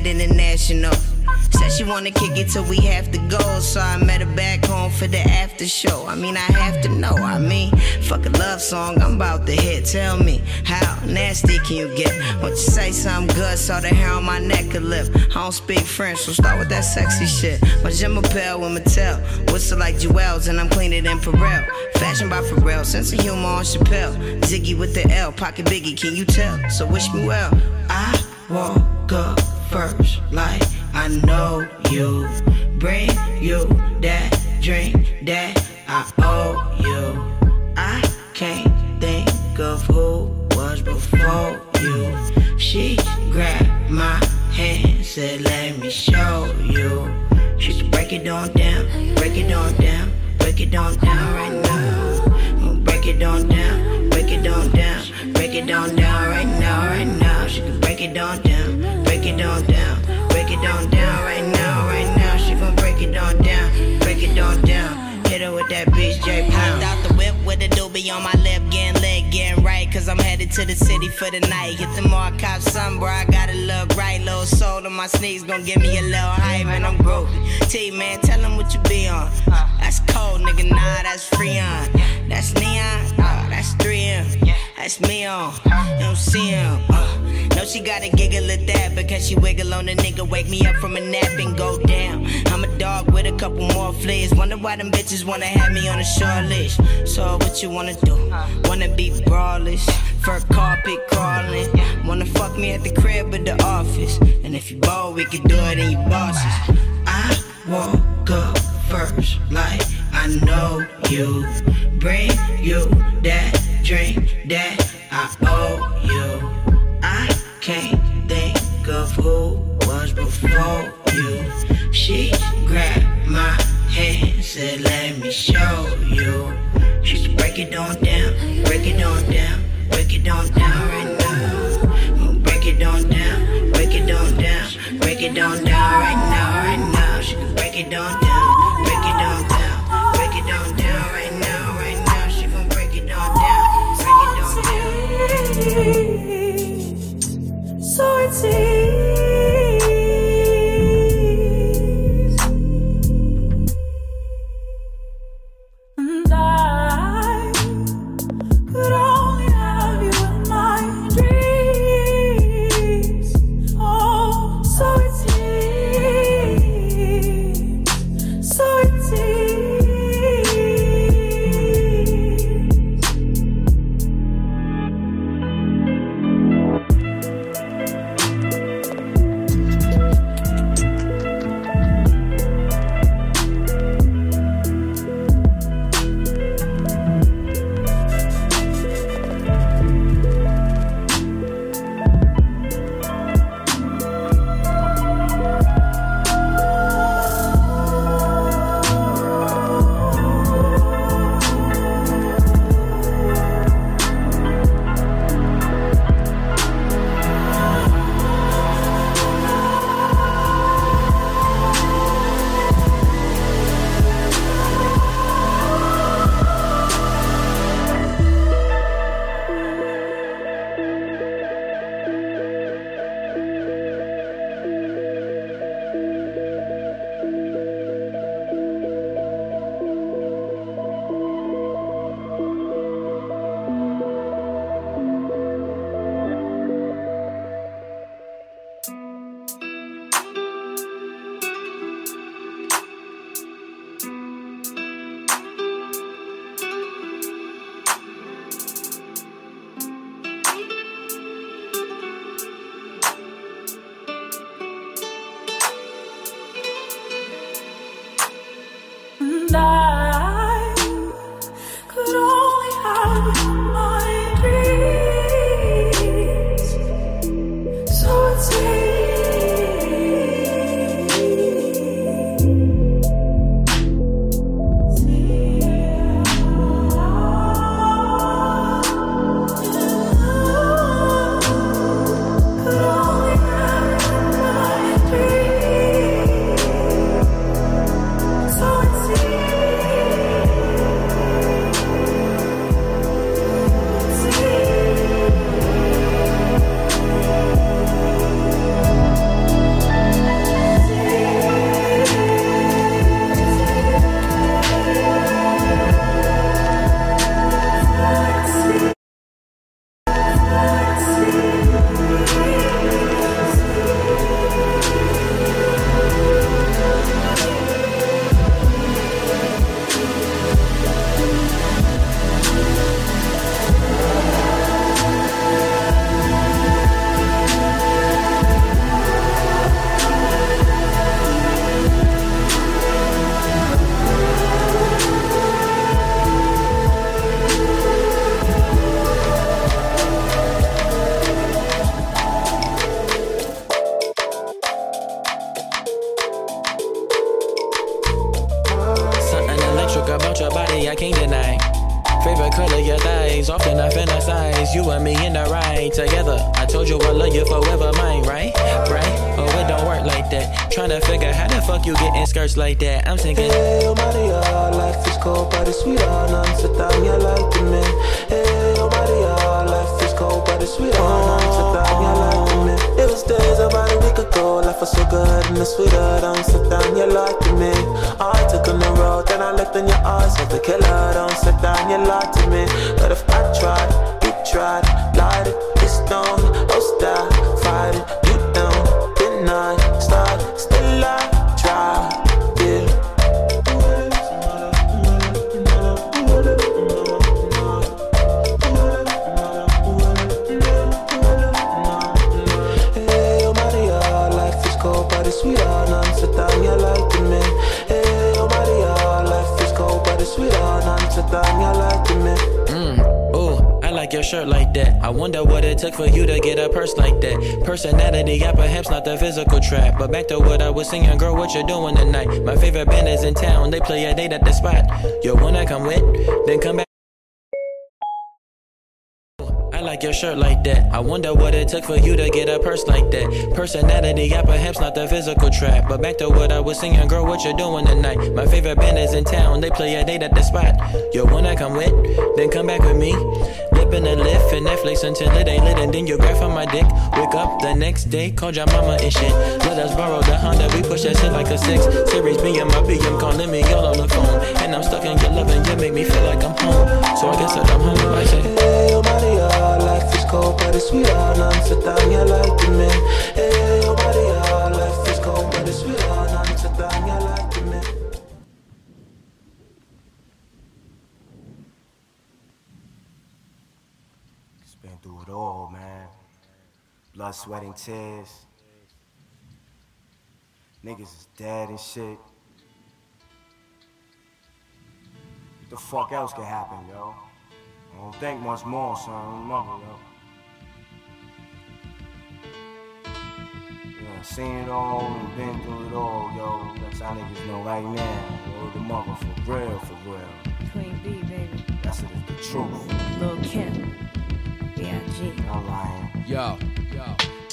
visit international. Said she wanna kick it till we have to go. So I met her back home for the after show. I mean, I have to know. I mean, fuck a love song, I'm about to hit. Tell me, how nasty can you get? Won't you say something good? Saw the hair on my neck and lip. I don't speak French, so start with that sexy shit. My je m'appelle with Mattel. Whistle like Jewels, and I'm cleaner than Pharrell. Fashion by Pharrell, sense of humor on Chappelle. Ziggy with the L, pocket biggie, can you tell? So wish me well. Doobie on my lip, getting lit, getting right. Cause I'm headed to the city for the night. Hit the mall, cop some, bro. I gotta look right. Little soul on my sneaks, gon' give me a little hype, and I'm groovy. T man, tell them what you be on. That's cold, nigga. Nah, that's Freon. That's neon. That's 3M. Yeah. That's me on. Don't see him. Uh, no, she gotta giggle at that because she wiggle on a nigga. Wake me up from a nap and go down. I'm a dog with a couple more fleas. Wonder why them bitches wanna have me on a short list. So what you wanna do? Wanna be brawlish? Fur carpet crawling. Wanna fuck me at the crib or the office? And if you ball, we can do it in your bosses. I walk up first like Know you. Bring you that drink that I owe you. I can't think of who was before you. She grabbed my hand, said, Let me show you. She said, Break it on down, break it on down, break it on down right now. Break it on down, break it on down, break it on down right now, right now. She can break it on down. 再次 But back to what I was saying, girl, what you doing tonight? My favorite band is in town, they play a date at the spot. You wanna come with? Then come back with me. Lippin' and lift and Netflix until it ain't lit, and then you grab from my dick. Wake up the next day, call your mama and shit. Let us borrow the Honda, we push that shit like a six. Series B and my BM calling me all on the phone. And I'm stuck in your love and you make me feel like I'm home. So I guess that I'm home, I say. Hey, oh Maria, life is cold, but it's sweet I'm so Amsterdam, you like the man. Blood, sweat, and tears. Niggas is dead and shit. What the fuck else could happen, yo? I don't think much more, son. Remember, yo. Yeah, seen it all and been through it all, yo. That's y'all niggas know right now. Word the mother for real, for real. Queen B, baby. That's it, the truth. Lil Kim. B.I.G. I'm lying. Yo,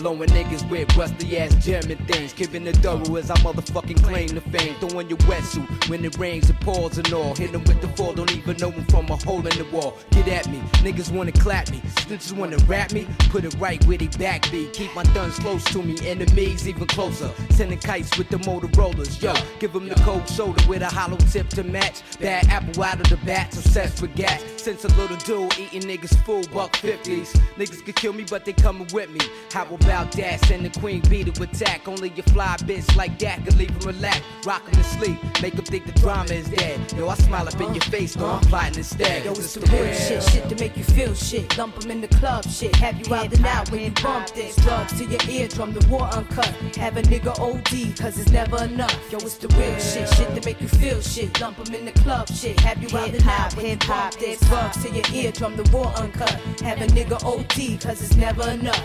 Blowing niggas with rusty ass German things. Giving the thorough as I motherfucking claim the fame. Throwing your wetsuit when it rains and pours and all. Hit 'em with the fall, don't even know 'em from a hole in the wall. Get at me, niggas wanna clap me. Snitches wanna rap me, put it right where they back be. Keep my guns close to me, enemies even closer. Sending kites with the Motorola's. Yo, give 'em the cold shoulder with a hollow tip to match. Bad apple out of the bat, obsessed with gas. Since a little dude eating niggas full buck 50s. Niggas could kill me, but they coming with me. How about that? Send the queen bee to attack. Only a fly bitch like that can leave him relax. Rock him to sleep, make him think the drama is dead. Yo, I smile up in your face, though I'm plotting instead. Yo, it's the real shit, shit to make you feel shit. Lump 'em in the club, shit. Have you out and out when you bump this. Drugs to your eardrum, the war uncut. Have a nigga OD, cause it's never enough. Yo, it's the real shit, shit to make you feel shit. Lump 'em in the club, shit. Have you out and out when you bump this. Drugs to your eardrum, the war uncut. Have a nigga OD, cause it's never enough.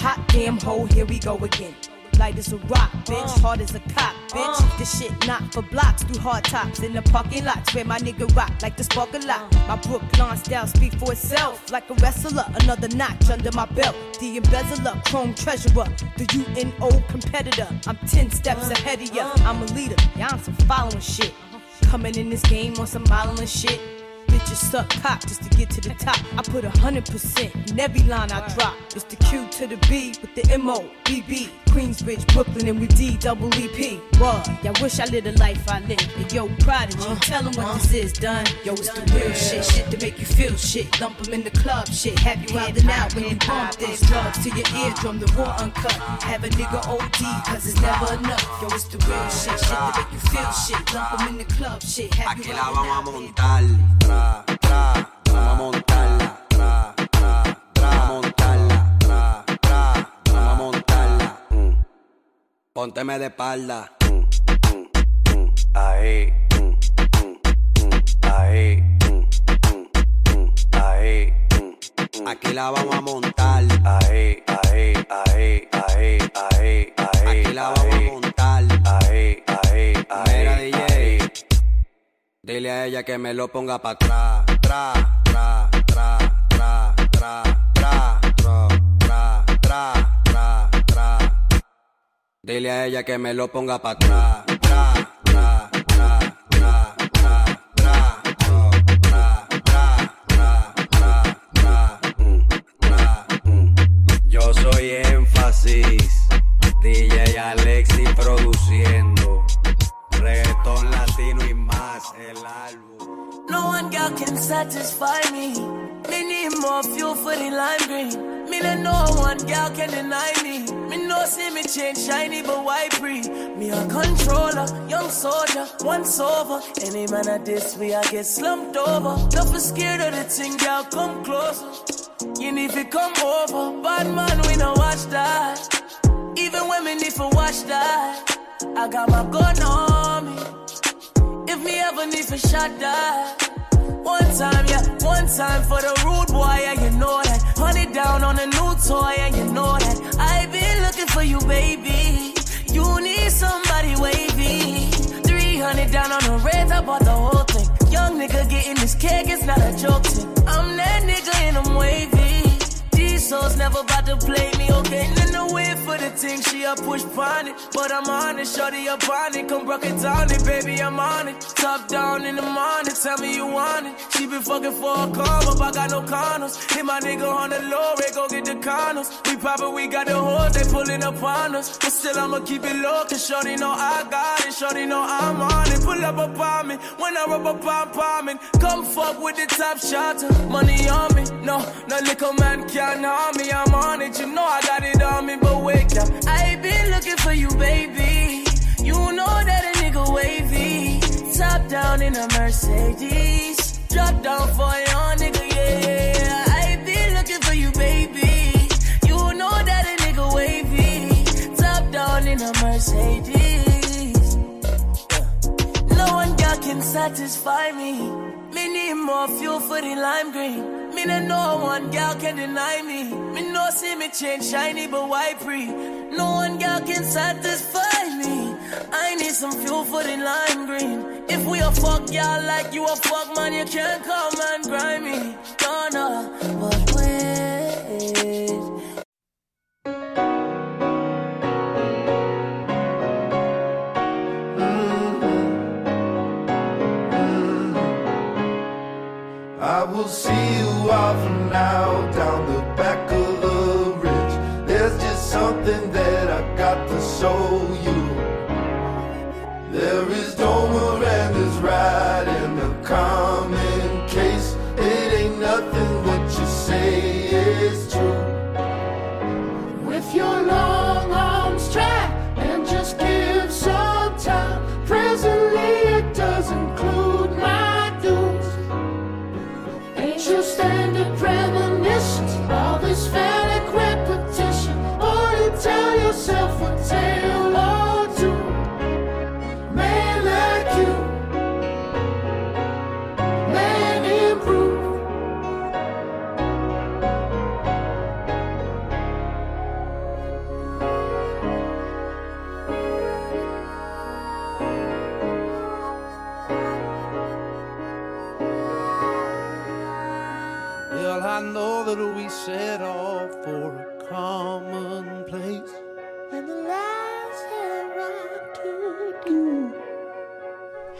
Hot damn hole, here we go again. Light as a rock, bitch. Uh. Hard as a cop, bitch. Uh. This shit not for blocks through hard tops in the parking lots where my nigga rock like the spark a lot. Uh. My Brooklyn style speak for itself like a wrestler. Another notch under my belt. The embezzler, chrome treasurer, the UNO competitor. I'm 10 steps ahead of ya. I'm a leader, y'all some following shit. Coming in this game on some modeling shit. Bitches suck cock just to get to the top. I put a hundred percent in every line I drop. It's the Q to the B with the M O B B. Queensbridge, Brooklyn, and we D double E P. What? Y'all wish I lived a life I lived. And yo, prodigy, tell 'em what this is done. Yo, it's the real shit, shit to make you feel shit. Lump 'em in the club, shit. Have you out and out when you bump this. Drugs to your eardrum, the war uncut. Have a nigga OD, cause it's never enough. Yo, it's the real shit, shit to make you feel shit. Lump 'em in the club, shit. Have you Aquí la out vamos a and out when you montar. Tra, tra, vamos a montarla. Tra, tra, Pónteme de espalda. Ahí. Ahí. Ahí. Aquí la vamos a montar. Ahí, ahí, ahí, ahí, ahí, ahí. Aquí la vamos a montar. Ahí, ahí, ahí. Mira, DJ. Dile a ella que me lo ponga pa' atrás. Tra, tra, tra, tra, tra, tra, tra, tra, tra. Dile a ella que me lo ponga pa' atrás. Yo soy énfasis, DJ Alexi produciendo. El. No one girl can satisfy me. Me need more fuel for the lime green. Me let no one girl can deny me. Me no see me change shiny but white free. Me a controller, young soldier, once over. Any man at this we I get slumped over. Don't be scared of the thing, girl, come closer. You need to come over. Bad man, we no watch that. Even women need to watch that. I got my gun on me. If me ever need for shot that, One time, yeah, one time for the rude boy, yeah, you know that. Honey down on a new toy, yeah, you know that. I've been looking for you, baby. You need somebody wavy. 300 down on the red, I bought the whole thing. Young nigga getting this cake, it's not a joke thing. I'm that nigga and I'm wavy. These souls never about to play the thing, she a push pon it. But I'm on it, shorty up on it. Come rock it down it, baby, I'm on it. Top down in the morning, tell me you want it. She been fucking for a come up, I got no condoms. Hit my nigga on the low, rate, go get the condoms. We poppin', we got the hoes, they pullin' up on us. But still, I'ma keep it low, cause shorty know I got it. Shorty know I'm on it. Pull up upon me, when I rub up on palming. Come fuck with the top shot, money on me. No, no little man can't harm me, I'm on it. You know I got it on me, but wake up. I been looking for you, baby. You know that a nigga wavy. Top down in a Mercedes. Drop down for your nigga, yeah. I been looking for you, baby. You know that a nigga wavy. Top down in a Mercedes. No one girl can satisfy me. Me need more fuel for the lime green. Me no one girl can deny me. Me know see me change shiny but white pre. No one girl can satisfy me. I need some fuel for the lime green. If we a fuck y'all like you a fuck man, you can't come and grind me. No, no, but wait. I will see you off now down the back of the ridge. There's just something that I got to show you. There is Domer and there's right in the common set off for a common place. And the last hair I to do.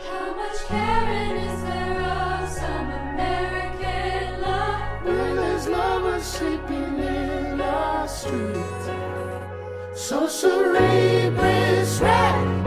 How much caring is there of some American love? When there's lovers sleeping in the streets. So cerebrus rat,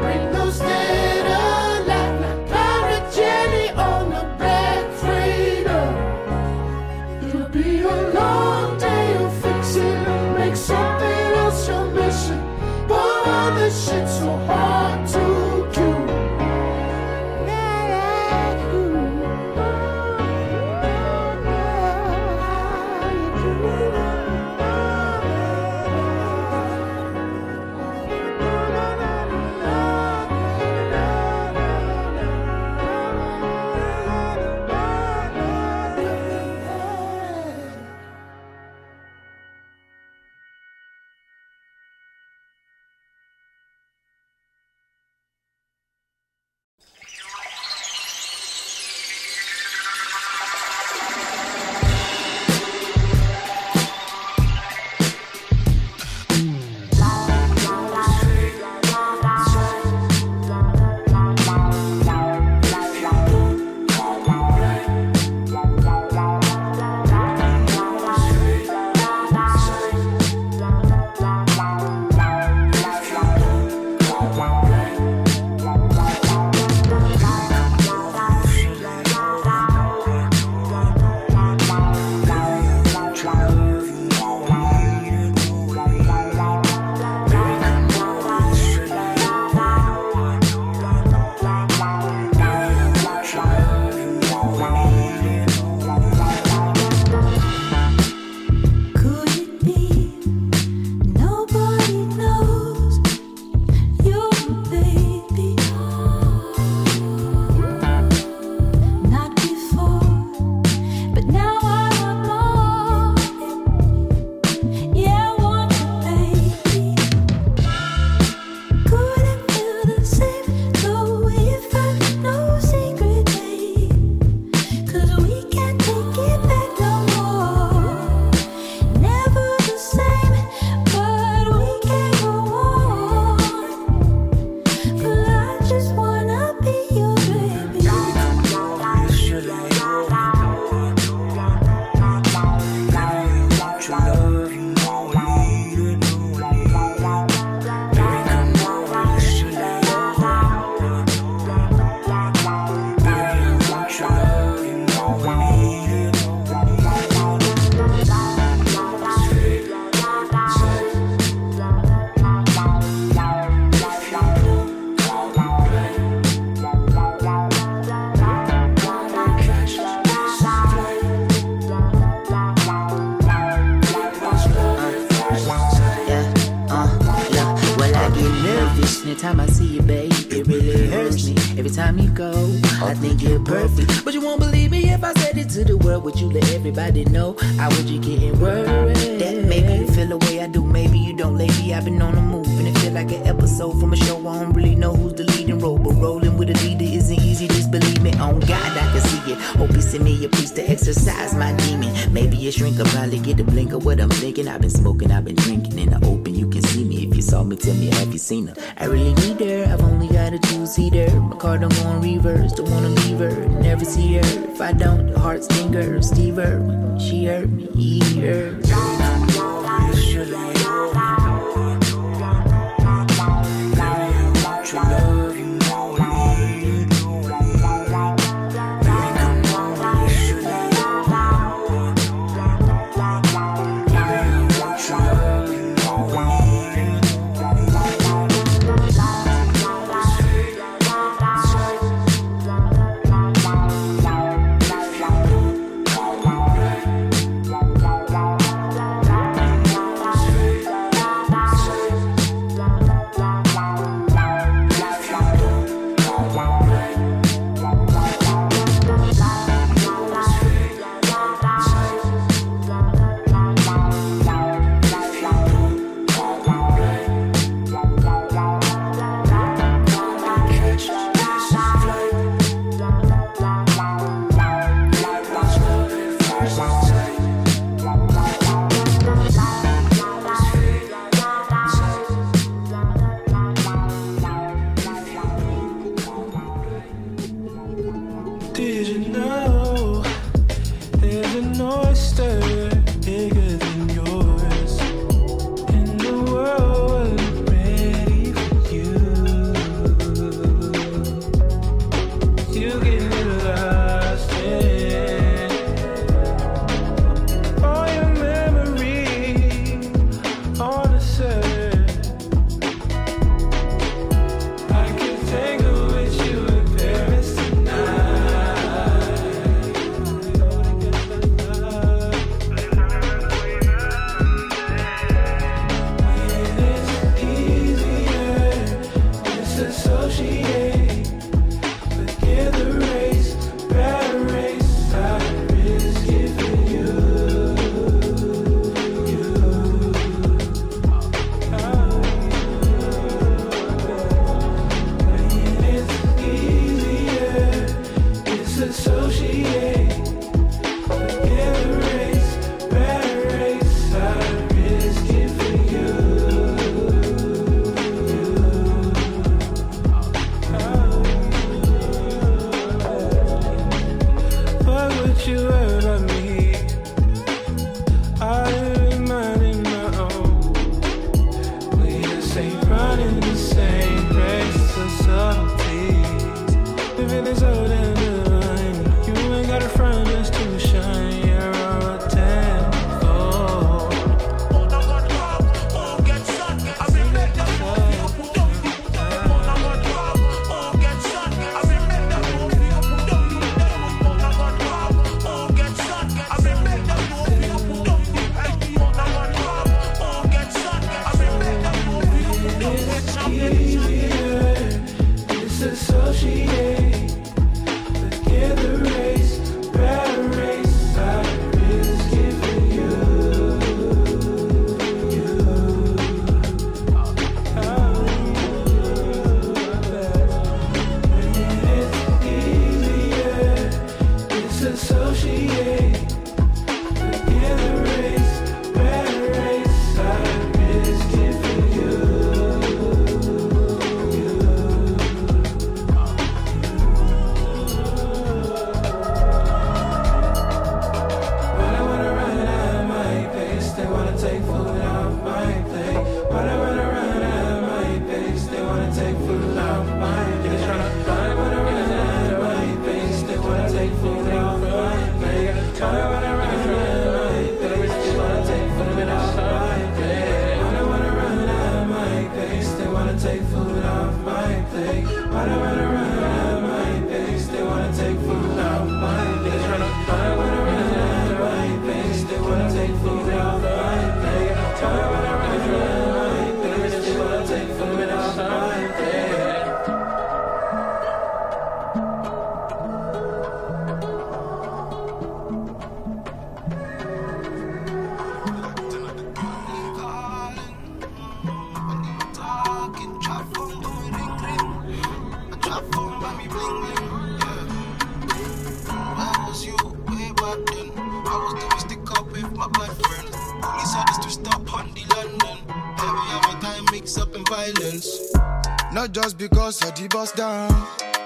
Not just because I the bus down,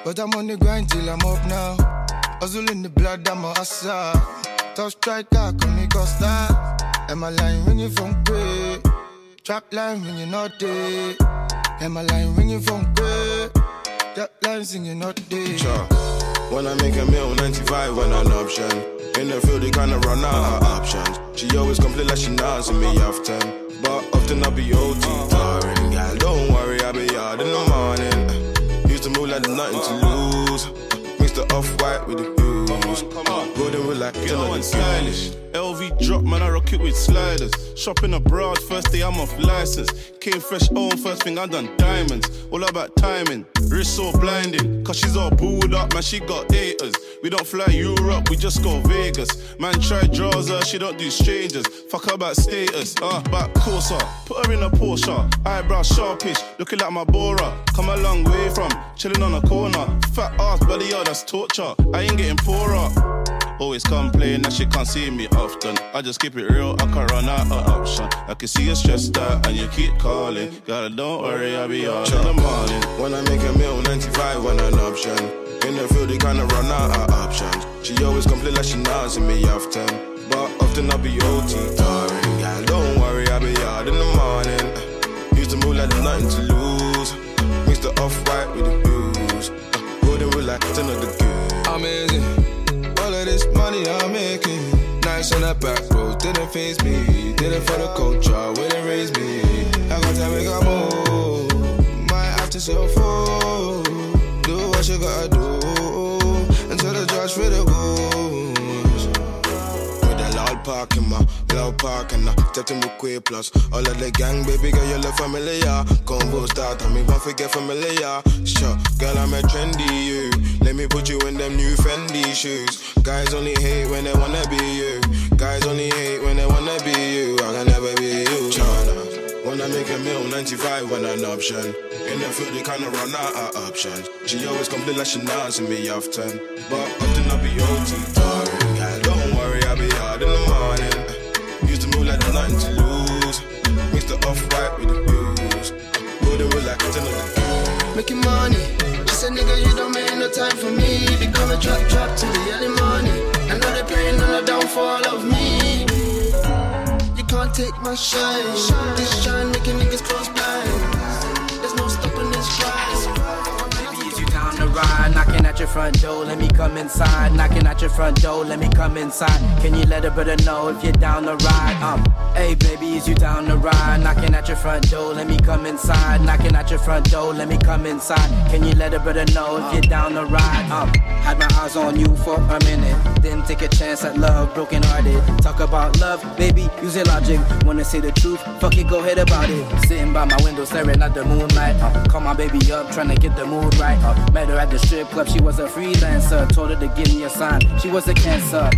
but I'm on the grind till I'm up now. Hustle in the blood, I'm a hustler. Top striker, come me Costa. Am I line ringing from great? Trap line ringing all day. Am I line ringing from great? Trap line singing all day. Sure. When I make a meal, 95 when an option. In the field, they kinda run out of options. She always complain like she nods me often. But often I be OT tiring, gal. Don't worry, I be out in the morning. Used to move like there's nothing to lose. Mix the off white with the blues. Golden with like Get on stylish. Drop, man, I rock it with sliders. Shopping abroad, first day I'm off license. Came fresh on, first thing I done diamonds. All about timing. Wrist so blinding, cause she's all booed up, man, she got haters. We don't fly Europe, we just go Vegas. Man, try draws her, she don't do strangers. Fuck her about status, uh, back courser. Put her in a Porsche, eyebrow sharpish, looking like my Bora. Come a long way from chilling on a corner. Fat ass, bloody yo, that's torture. I ain't getting poorer. Always complain that she can't see me often. I just keep it real, I can't run out of option. I can see you stressed out and you keep calling. Gotta don't worry, I'll be out in the morning. When I make a meal, 95 when an option. In the field, they kinda run out of options. She always complain like she nods me often. But often I be OT tiring, gal. Don't worry, I'll be out in the morning. Used to move like there's nothing to lose. Mix the off white with the blues. Uh, golden with like ten of the good. Amazing. All of this money I'm making. Nice on the back road, didn't face me. Did it for the culture, wouldn't raise me. I got time, make a move. Might have to sell food. Do what you gotta do. Until the judge for the park in my loud park and I in with Quay Plus. All of the gang, baby girl, you look familiar. Combo start, and me won't forget familiar. Sure, girl, I'm a trendy you. Let me put you in them new Fendi shoes. Guys only hate when they wanna be you. Guys only hate when they wanna be you. I can never be you. China. Wanna make a meal, 95 when an option. In the field, they kinda run out of options. She always complain like she nods me often. But often I be OT don't worry, I'll be out in the morning. Nothing to lose. Mix the off white with the blues. Golden with like ten of the Making money. She said, nigga, you don't make no time for me. Become a drop, drop till the early morning. I know they're praying on the downfall of me. You can't take my shine. This shine making niggas close blind. There's no stopping this rise. Ride, knocking at your front door, let me come inside. Knocking at your front door, let me come inside. Can you let a brother know if you're down the ride? Um, hey baby, is you down the ride? Knocking at your front door, let me come inside. Knocking at your front door, let me come inside. Can you let a brother know if you're down the ride? Um, had my eyes on you for a minute, then take a chance at love, broken hearted. Talk about love, baby, use your logic. Wanna say the truth? Fuck it, go ahead about it. Sitting by my window, staring at the moonlight. Uh, call my baby up, trying to get the mood right. Uh, met her at the strip club, she was a freelancer. Told her to give me a sign, she was a cancer.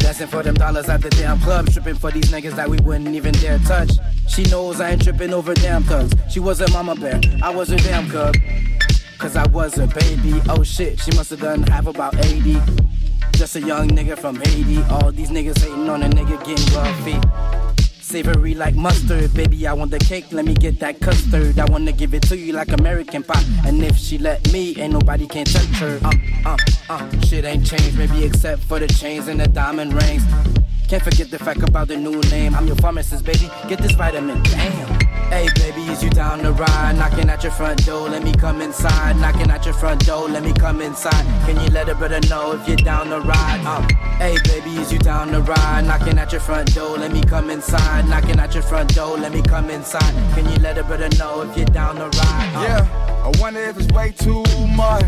Dancing for them dollars at the damn club, tripping for these niggas that we wouldn't even dare touch. She knows I ain't tripping over damn thugs. She was a mama bear, I was a damn cub. Cause I was a baby. Oh shit, she must have done half about 80. Just a young nigga from Haiti. All these niggas hating on a nigga getting wealthy. Savory like mustard, baby. I want the cake, let me get that custard. I wanna give it to you like American pie. And if she let me, ain't nobody can touch her. Uh, uh, uh, shit ain't changed, maybe except for the chains and the diamond rings. Can't forget the fact about the new name. I'm your pharmacist, baby. Get this vitamin, damn. Hey, baby, is you down the ride? Knocking at your front door, let me come inside. Knocking at your front door, let me come inside. Can you let a brother know if you're down the ride? Um, hey, baby, is you down the ride? Knocking at your front door, let me come inside. Knocking at your front door, let me come inside. Can you let a brother know if you're down the ride? Um, Yeah, I wonder if it's way too much.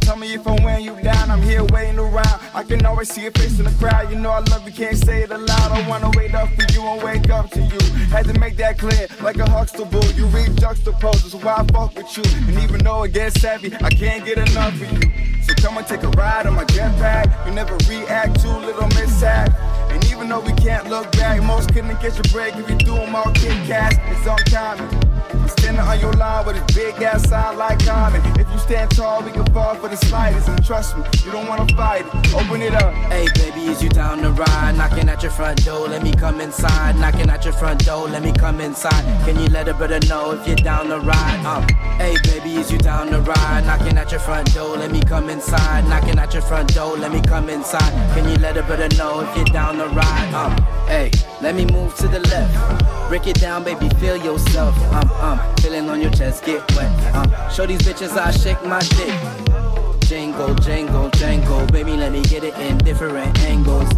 Tell me if I'm weighing you down, I'm here waiting around. I can always see your face in the crowd. You know I love you, can't say it aloud. I wanna wait up for you and wake up to you. Had to make that clear, like a Huxtable. You read juxtaposes, why I fuck with you? And even though it gets heavy, I can't get enough of you. So come and take a ride on my jetpack. You never react to little mishap. And even though we can't look back, most couldn't catch a break if you do them all Kit Kats. It's uncommon. Standing on your line with a big ass sign like common. If you stand tall, we can fall for the slightest. And trust me, you don't wanna fight it. Open it up. Hey baby, is you down the ride? Knocking at your front door, let me come inside. Knocking at your front door, let me come inside. Can you let a brother know if you're down the ride? Um, hey baby, is you down the ride? Knocking at your front door, let me come inside. Knocking at your front door, let me come inside. Can you let a brother know if you're down the ride? Um, hey, let me move to the left. Break it down, baby, feel yourself. Um, um, feeling on your chest, get wet. Um, show these bitches I shake my dick. Jingle, jingle, jingle, Baby, let me get it in different angles.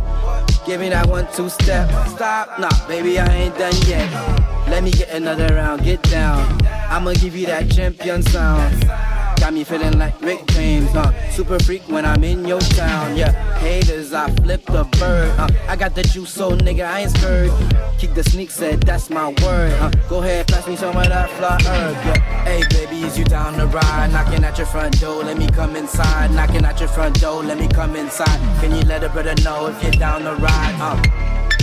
Give me that one, two step. Stop, nah, baby, I ain't done yet. Let me get another round, get down. I'ma give you that champion sound. Got me feeling like Rick James, uh, super freak when I'm in your town. Yeah, haters, I flip the bird. Uh, I got the juice, so nigga, I ain't scared. Kick the sneak, said that's my word. Uh, go ahead, pass me some of that fly herb. Yeah, hey baby, is you down the ride? Knocking at your front door, let me come inside. Knocking at your front door, let me come inside. Can you let a brother know if you're down the ride? Uh,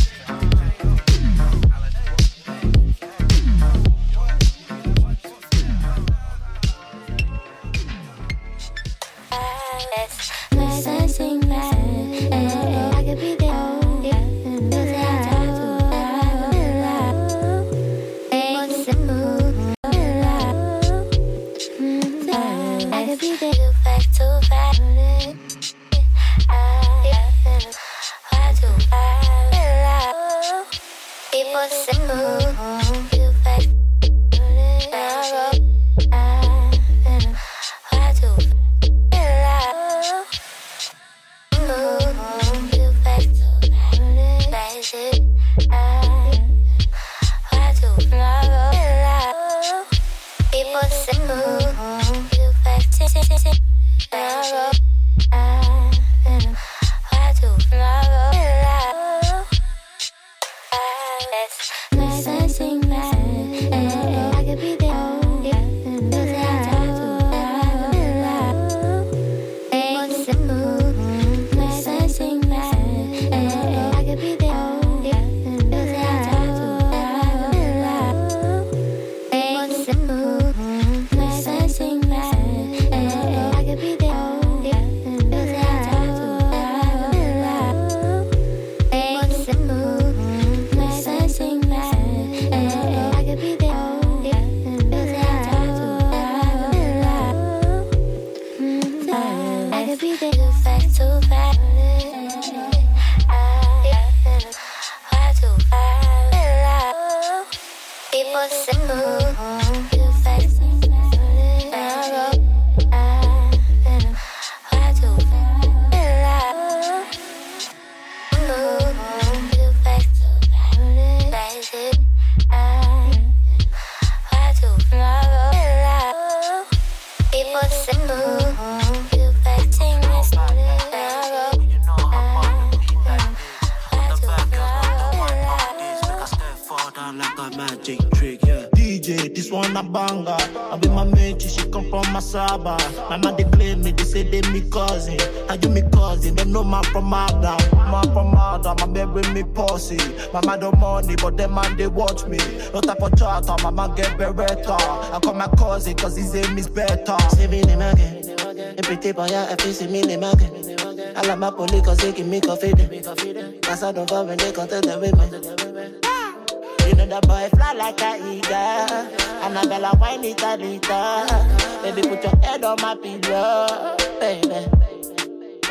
People say, ooh, too fast. Why too fast? I People pussy. My man don't money, but them man they watch me. No type of charter, my man get beretta. I call my cousin, cause his name is better. See me name again. Pretty boy, I feel see me name again. I like my police cause they give me coffee. Cause I don't fall when they contact the women. You know that boy fly like a eagle. Annabella whine it a little. Baby, put your head on my pillow, baby.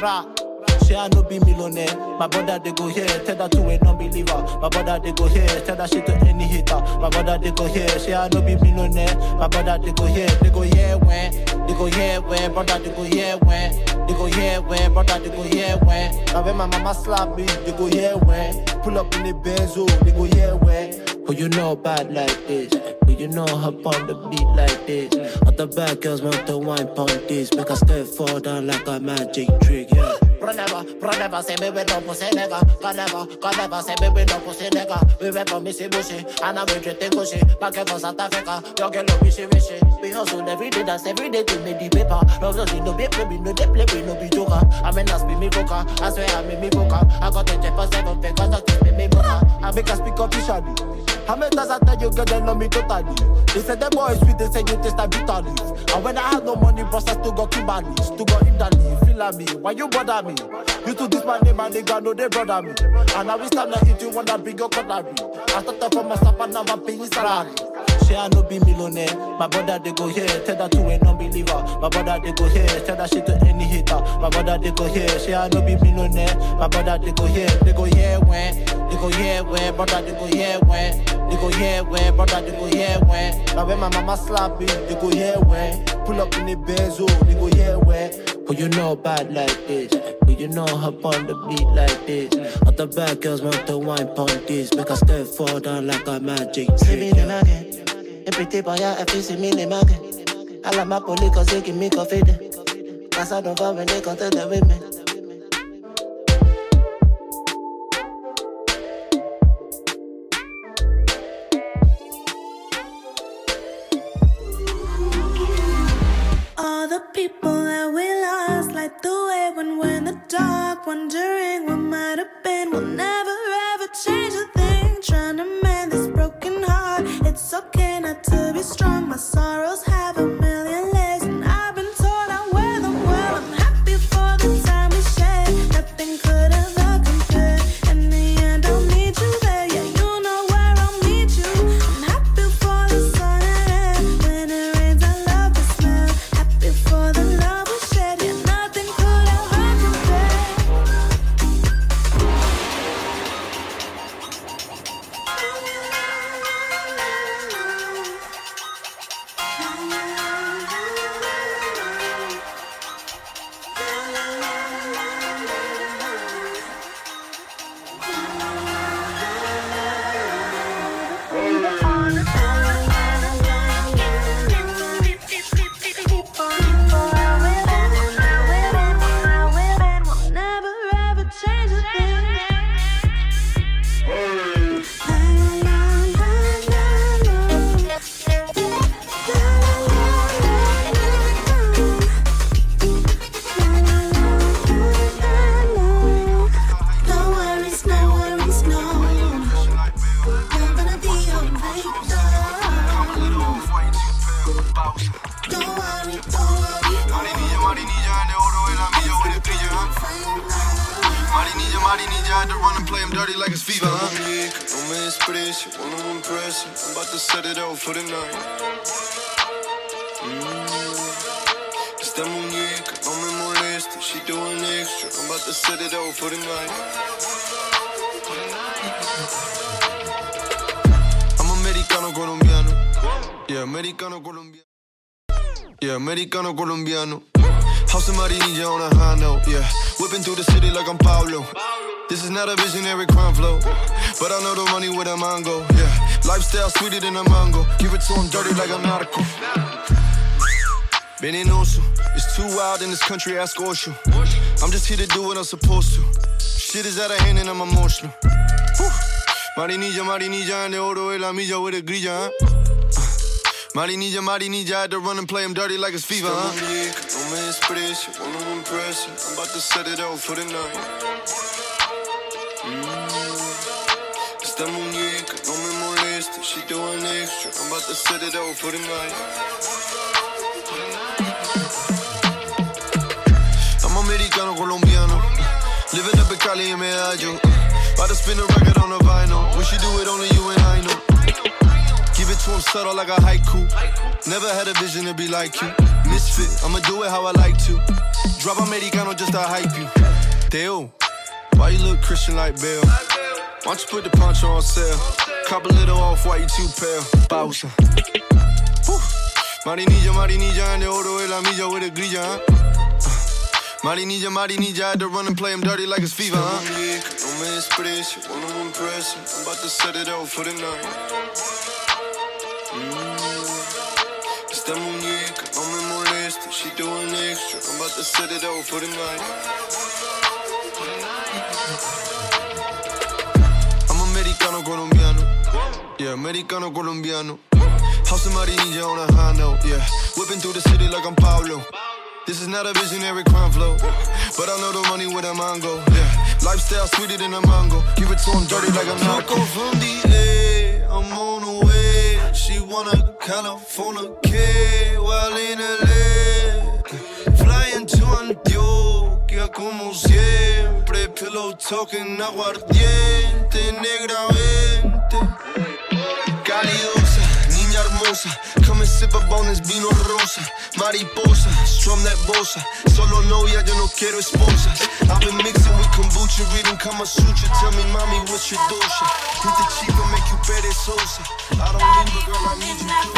Rah. Say I no be millionaire. My brother they go here, tell that to a non-believer. My brother they go here, tell that shit to any hater. My brother they go here, say I no be millionaire. My brother they go here, they go here when, they go here when, brother they go here when, they go here when, brother they go here when. And when my mama slap me, they go here when. Pull up in the benzo, they go here when. Who you know bad like this? Who you know hop on the beat like this? Other bad girls want to wine pon this. Make a step fall down like a magic trick, yeah. Bro never say me we no pussy nigga. God never say me we no pussy nigga. Went from Missy Bushy, and I'm the Gushy. Back from South Africa, your girl love wishy wishy. We hustle every day, that's every day to make the paper. Love does no be play, we no they play, we no be joker. I mean, that's be me vocal. I swear I'm me me vocal. I got the jet for seven because I keep me vocal. I make her speak officially. How many times I tell you, girl, they love me totally? They said the boy is sweet, they say you taste like bitter leaf. And when I had no money, boss, I still got Kimberly, still got Italy. Feel like me, why you bother me? You to this my name, my nigga, know they brother me. And now we stand like it, you wanna bring your cutlery. I started from myself and now I'm paying salary. Say I no be millionaire. My brother they go here, tell that to a non-believer. My brother they go here, tell that shit to any hater. My brother they go here, say I no be millionaire. My brother they go here, they go here when, they go here when, brother they go here when, they go here when, brother they go here when. Now when my mama slap me, they go here when. Pull up in the benzo, they go here when. But you know bad like this. But you know hop on the beat like this. Other bad girls want to wine pon this. Make us step fall down like a magic See me the market. And pretty boy, I feel see me the market. I like my police cause they give me coffee. Cause I don't fall when they come to the women. People that we lost, like the way when we're in the dark, wondering what might have been. We'll never ever change a thing. Trying to mend this broken heart. It's okay not to be strong. My sorrows have a million legs, this country, ask Osho. I'm just here to do what I'm supposed to. Shit is out of hand and I'm emotional. Whew. Marinilla, Marinilla, and the oro de la milla with a grilla, huh? Marinilla, Marinilla, had to run and play him dirty like it's fever, huh? no me desprecio, wanna impress you. I'm about to set it out for the night. Mm. Esta muñeca no me molesta, she doing extra. I'm about to set it out for the night. Cali and Medallo. About to spin a record on the vinyl. When she do it, only you and I know. Give it to him subtle like a haiku. Never had a vision to be like you. Misfit, I'ma do it how I like to. Drop americano just to hype you. Dale, why you look Christian like Bill? Why don't you put the poncho on sale? Cop a little off white, you too pale. Whew. Marinilla, Marinilla, the oro de la with a grilla, huh? Marinilla, Marinilla, had to run and play him dirty like it's fever, huh? muñeca no me desprecio, wanna impress you. I'm about to set it out for the night. Mm. Esta muñeca no me molesta, she doing extra. I'm about to set it out for the night. I'm americano colombiano. Yeah, americano colombiano. House of Marinilla on a high note. Yeah, whipping through the city like I'm Pablo. This is not a visionary crime flow, but I know the money where the mind go. Yeah, lifestyle sweeter than a mango. Give it to him dirty like a narco. from the A, I'm on the way. She wanna California K while in LA. Flying to Antioquia como siempre. Pillow talking aguardiente, negra vente. Cálido cosa. Come sip a bonus this vino rosa, mariposa, strum that bosa. Solo novia, yo no quiero esposa. I've been mixing with kombucha, reading Kama Sutra. Tell me, mommy, what's your dosha? Hit the chico, make you better sosa. I don't need a girl, I need you.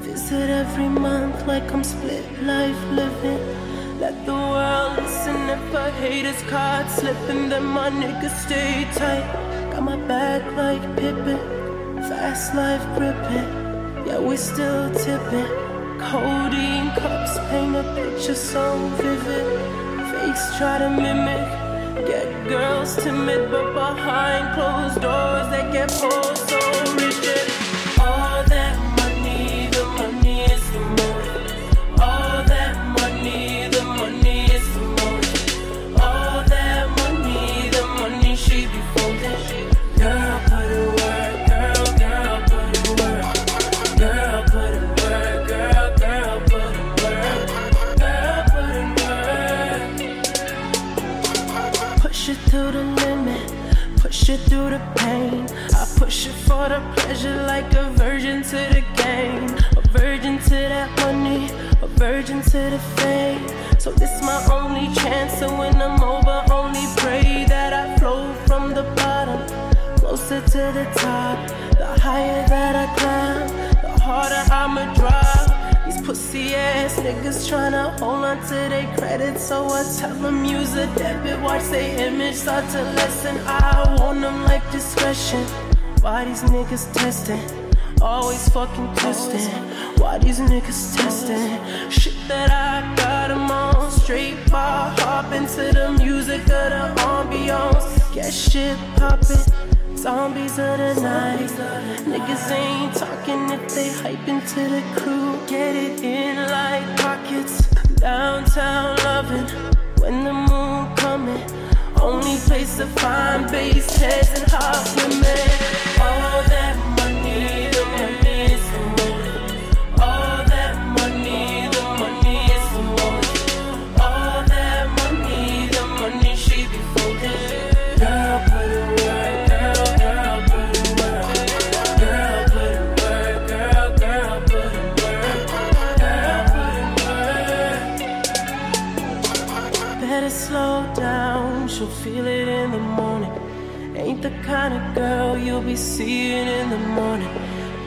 Visit every month like I'm split life living. Let the world listen if I hate his card slipping, then my niggas stay tight. Got my back like Pippen, fast life gripping. Yeah, we still tipping. Codeine cups paint a picture so vivid. Fakes try to mimic. Get girls timid, but behind closed doors they get pulled. Niggas tryna hold on to their credit, so I tell them use a debit. Watch their image start to lessen. I want them like discretion. Why these niggas testing? Always fucking testing. Why these niggas testing? Shit that I got them on. Straight bar hop into the music of the ambiance. Get shit popping. Zombies of the night. Niggas ain't talking if they hype into the crew. Get it in like pockets. Downtown loving when the moon coming. Only place to find bass heads and hot women. All that kind of girl you'll be seeing in the morning.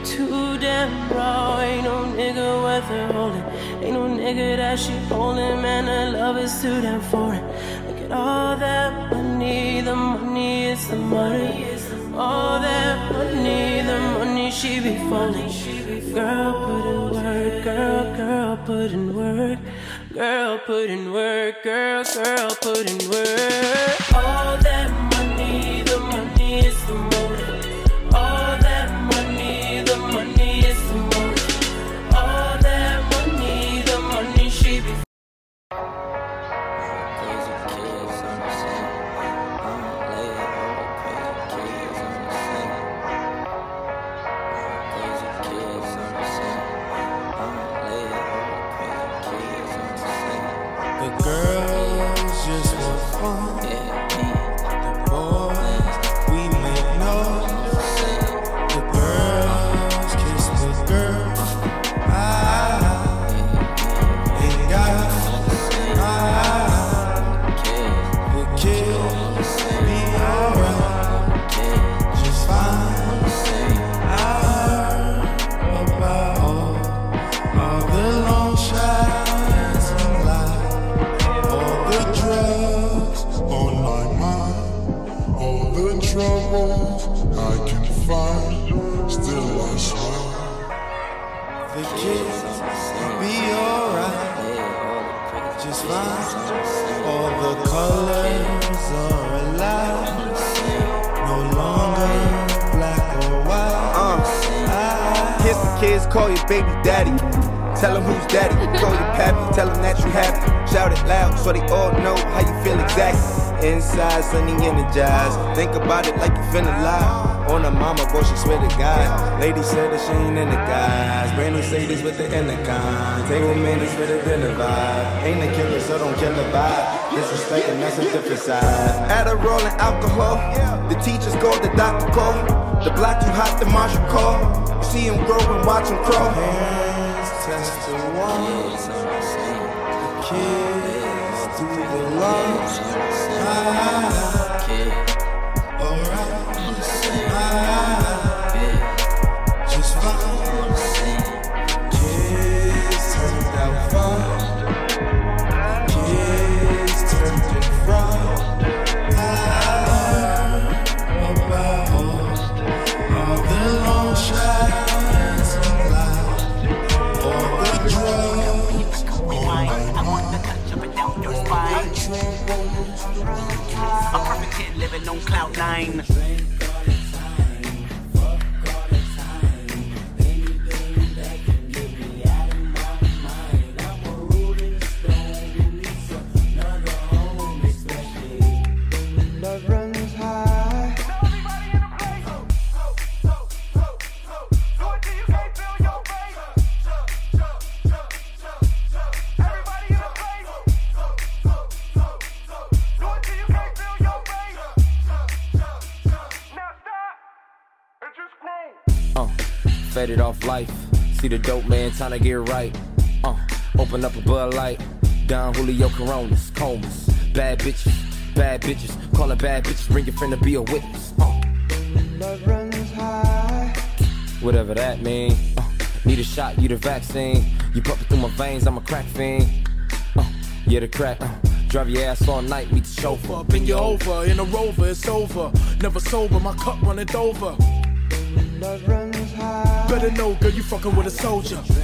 Too damn raw, ain't no nigga worth her holding. Ain't no nigga that she holding, man, her love is too damn foreign. Look at all that money, the money is the money. All that money, the money she be folding. Girl, put in work, girl, girl, put in work. Girl, put in work, girl, girl, put in work. Kiss the kids, call your baby daddy. Tell them who's daddy. Call your pappy, tell them that you happy. Shout it loud so they all know how you feel exactly. Inside, sunny, energized. Think about it like you finna lie. On a mama, boy, she swear to God. Lady said that she ain't into guys. Brand new with the intercom. Table minutes with a dinner vibe. Ain't a killer, so don't kill the vibe. Disrespecting, that's a different side. Adderall and alcohol. The teachers call, the doctor call. The block you hot, the marshal call. You see him grow and watch him crawl. Hands test the walls. The kids do the lungs. Ah, on cloud nine. The dope man trying to get right. Uh, Open up a Bud Light, down Julio Coronas, comas. Bad bitches, bad bitches. Call Calling bad bitches, bring your friend to be a witness. Uh. Love runs high. Whatever that mean. Uh. Need a shot, you the vaccine. You pumping through my veins, I'm a crack fiend. Uh. Yeah, the crack. Uh. Drive your ass all night, meet the chauffeur. Up and you over, in a rover, it's over. Never sober, my cup running over. Love runs high. Better know, girl, you fucking with a soldier.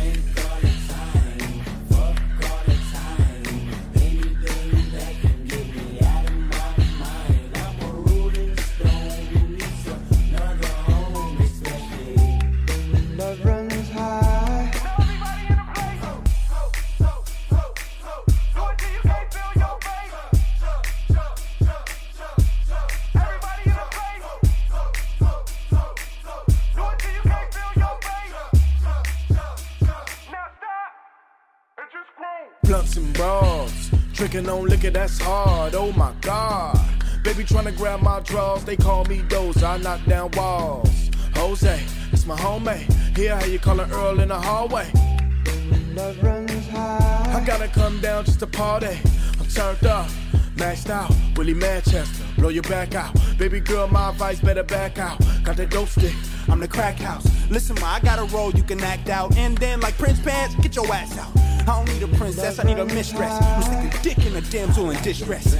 That's hard. Oh my god, baby trying to grab my drawers. They call me Doze, I knock down walls. Jose, it's my homie. Hear how you call callin' Earl in the hallway. Love runs high. I gotta come down just to party. I'm turned up, maxed out. Willie Manchester, blow your back out. Baby girl, my advice better back out. Got that dope stick, I'm the crack house. Listen, ma, I got a role you can act out. And then, like Prince Pants, get your ass out. I don't need a princess, I need a mistress. Who's sticking dick in a damsel in distress.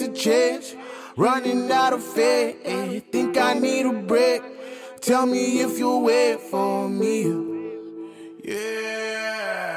ways to change. Running out of faith, eh? think I need a break. Tell me if you wait for me. Yeah.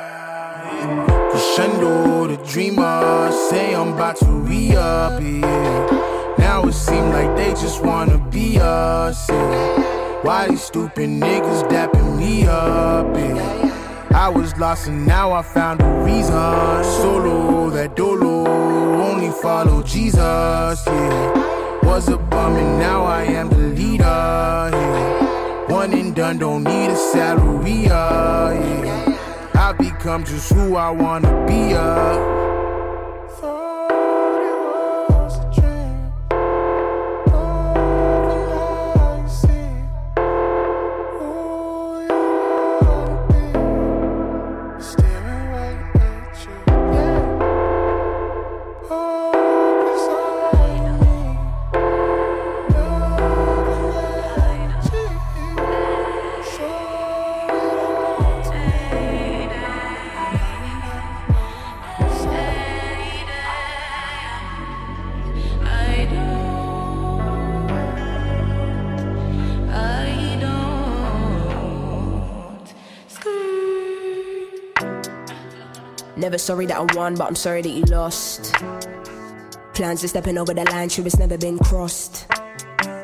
Crescendo, the dreamer, say I'm about to re up. Yeah. Now it seems like they just wanna be us. Yeah. Why these stupid niggas dapping me up? Yeah. I was lost and now I found a reason. Solo that dolo only follow Jesus, yeah. Was a bum and now I am the leader, yeah. One and done, don't need a salary, yeah. I become just who I wanna be, yeah. never sorry that I won, but I'm sorry that you lost. Plans are stepping over the line, true, it's never been crossed.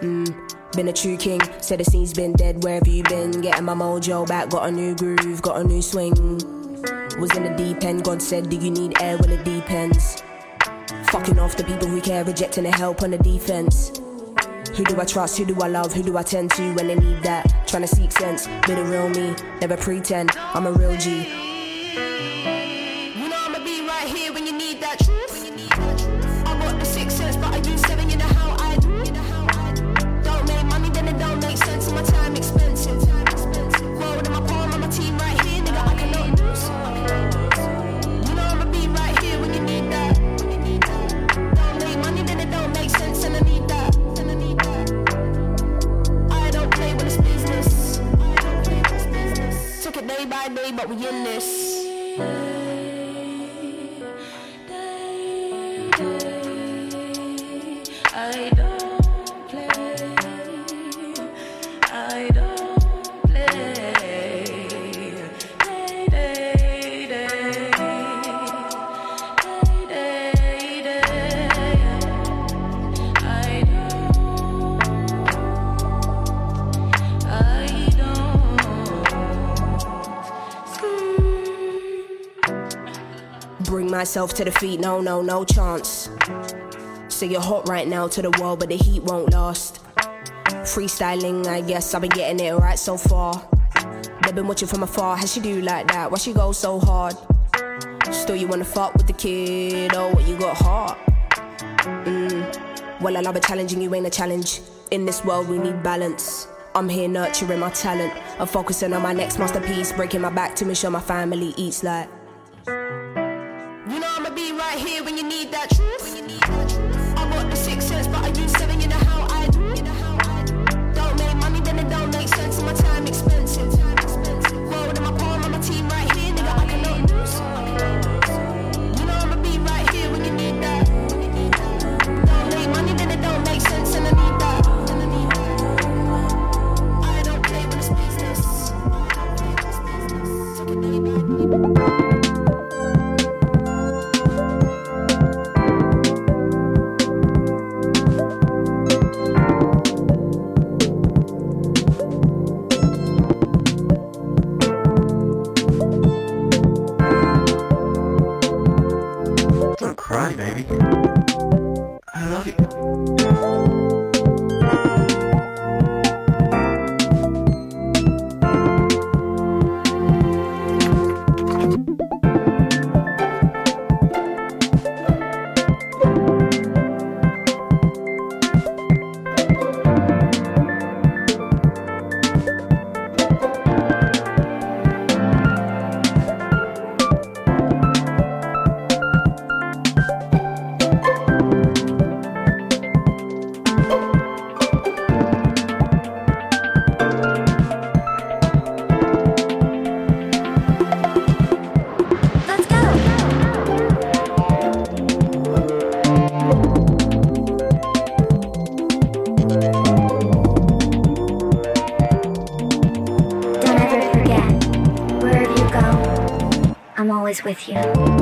Mm. Been a true king, said the scene's been dead. Where have you been? Getting my mojo back, got a new groove, got a new swing. Was in the deep end, God said, Do you need air? Well, it depends. Fucking off the people who care, rejecting the help on the defense. Who do I trust? Who do I love? Who do I tend to when they need that? Trying to seek sense, be the real me, never pretend. I'm a real G, bad, but we in this. Myself to defeat. No, no, no chance. So you're hot right now to the world, but the heat won't last. Freestyling, I guess I've been getting it right so far. They've been watching from afar. How she do like that? Why she go so hard? Still, you wanna fuck with the kid? Oh, what you got heart? Mm. Well, I love a challenge, and you ain't a challenge. In this world, we need balance. I'm here nurturing my talent. I'm focusing on my next masterpiece, breaking my back to make sure my family eats like. Be right here when you need that truth. I got the sixth sense, but I use seven. You know how I do. You know how I do. Don't make money, then it don't make sense. And my. Time expensive. With you.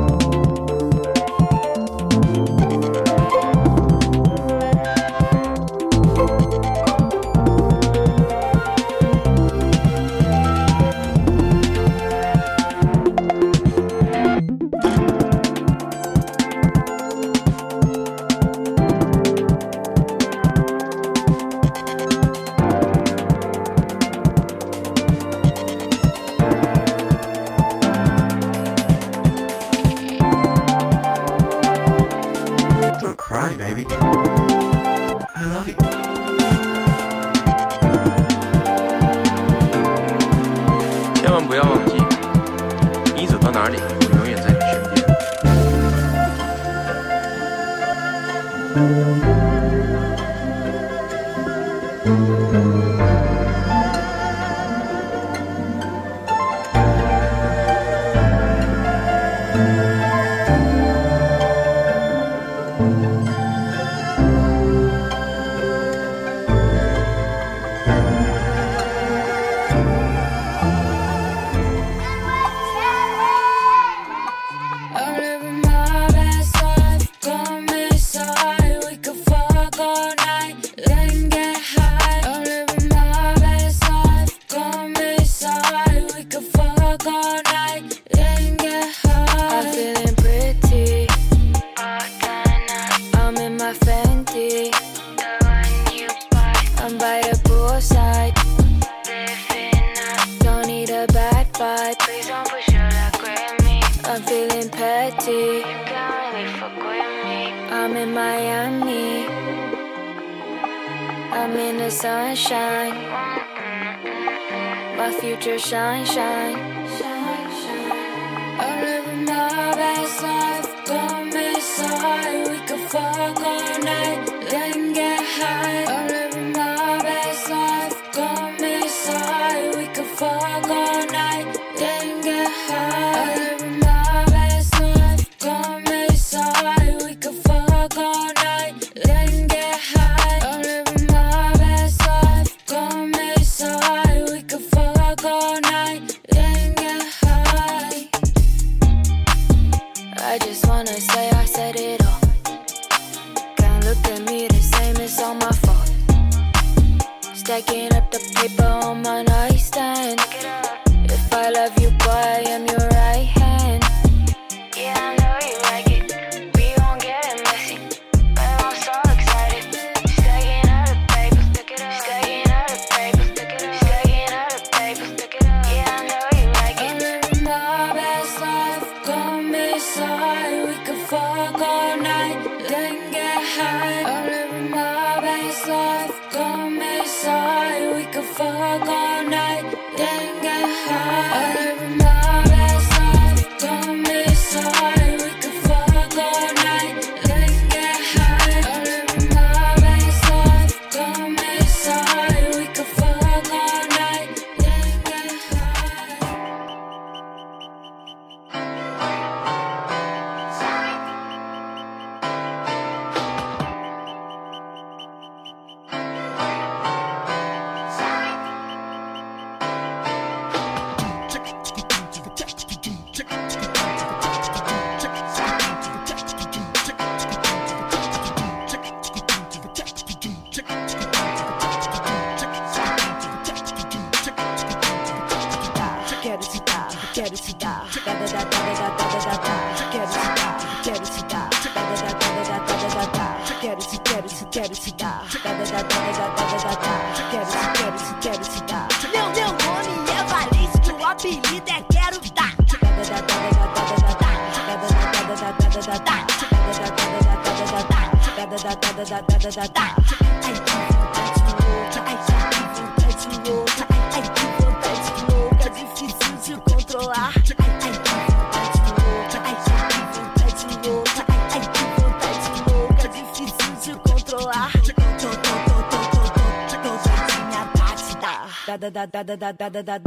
da da da da da da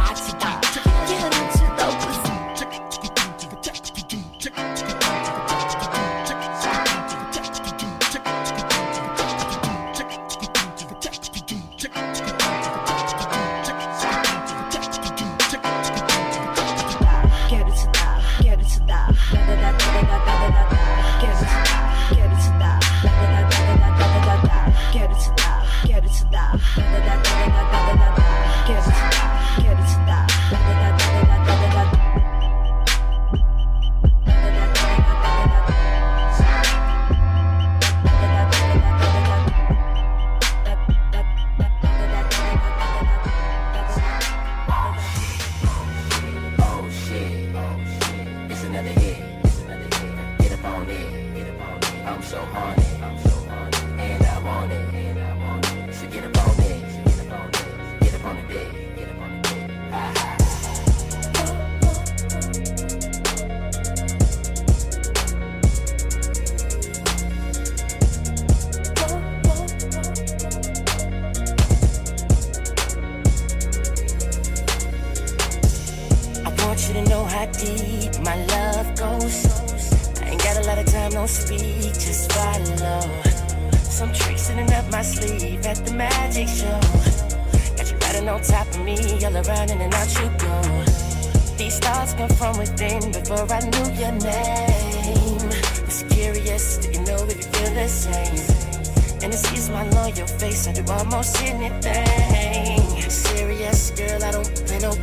want you to know how deep my love goes. I ain't got a lot of time, don't speak, just follow. Some tricks sitting up my sleeve at the magic show. Got you riding on top of me, all around in and out you go. These thoughts come from within before I knew your name. It's curious, do you know if you feel the same? And it sees my loyal face, I do almost anything. Serious, girl, I don't play no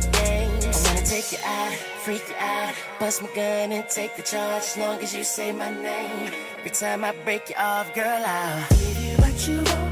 take you out, freak you out. Bust my gun and take the charge as long as you say my name. Every time I break you off, girl, I'll give you what you want.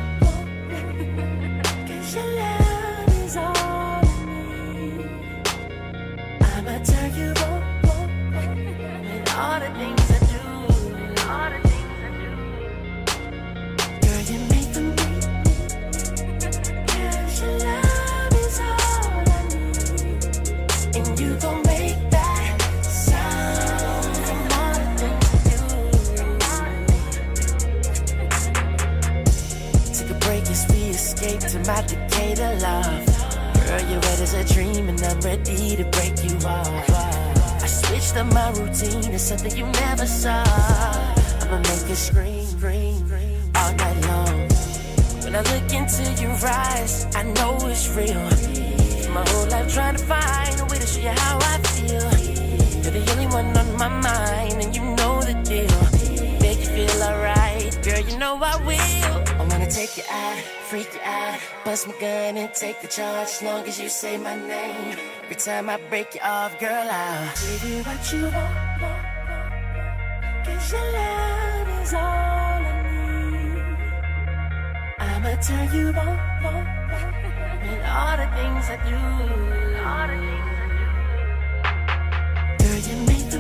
Escape to love. Girl, you're wet as a dream, and I'm ready to break you off. I switched up my routine to something you never saw. I'ma make you scream, scream, scream all night long. When I look into your eyes, I know it's real. My whole life trying to find a way to show you how I feel. You're the only one on my mind, and you know the deal. Make you feel alright, girl. You know I will. Wanna you out, freak you out, bust my gun and take the charge. As long as you say my name, every time I break you off, girl, I'll give you what you want. Cause your love is all I need. I'ma tell you on, on, on, and all the things I do. All the things I do. Girl, you make the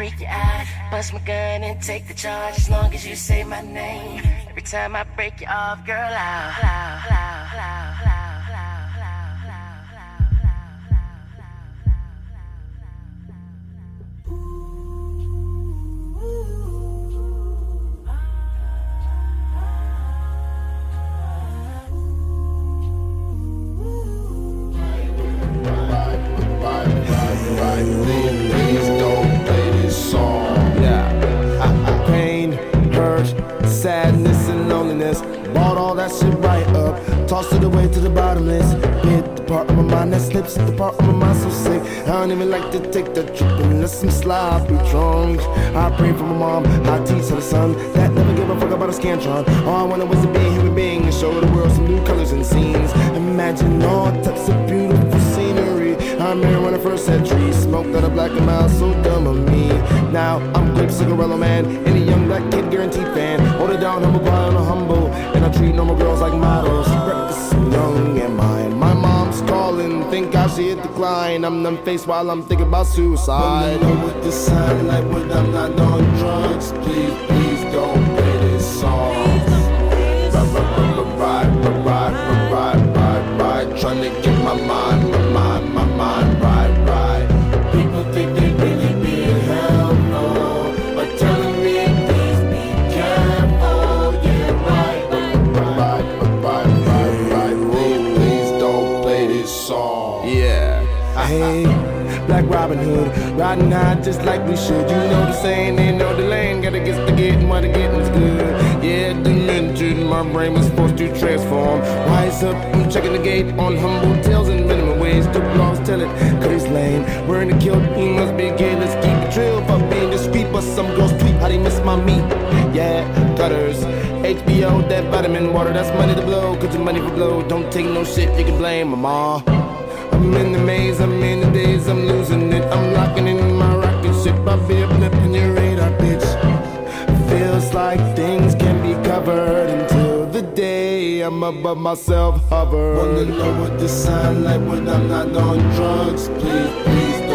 freak you out, bust my gun and take the charge as long as you say my name. Every time I break you off, girl, I'll, I'll, to take the trip unless I'm sloppy drunk. I pray for my mom. I teach her the son that never gave a fuck about a scantron. All I wanted was to be a human being and show the world some new colors and scenes. Imagine all types of beautiful scenery. I'm remember when I first trees, smoked out a black and mild, so dumb of me. Now I'm grape cigarello man, and a young black kid guaranteed fan. Hold it down, humble pie on a humble, and I treat normal girls like models. Decline. I'm numb faced while I'm thinking about suicide. What this sound like when I'm not on drugs? Please, please don't riding high just like we should. You know the saying, ain't no delaying. Gotta get the getting while the getting's good. Yeah, demented, my brain was forced to transform. Wise up, I'm checking the gate on humble tales and minimum wage. The blogs tell it, cause he's lame. Wearing the kilt, he must be gay. Let's keep it real for being discreet. But some girls tweet how they miss my meat. Yeah, gutters. HBO, that vitamin water, that's money to blow. Cause your money for blow. Don't take no shit, you can blame mama. I'm in the maze, I'm in the days, I'm losing I'm in my rocket ship. A blip in your radar, bitch. Feels like things can be covered until the day I'm above myself, hover. Wanna know what this sound like when I'm not on drugs? Please, please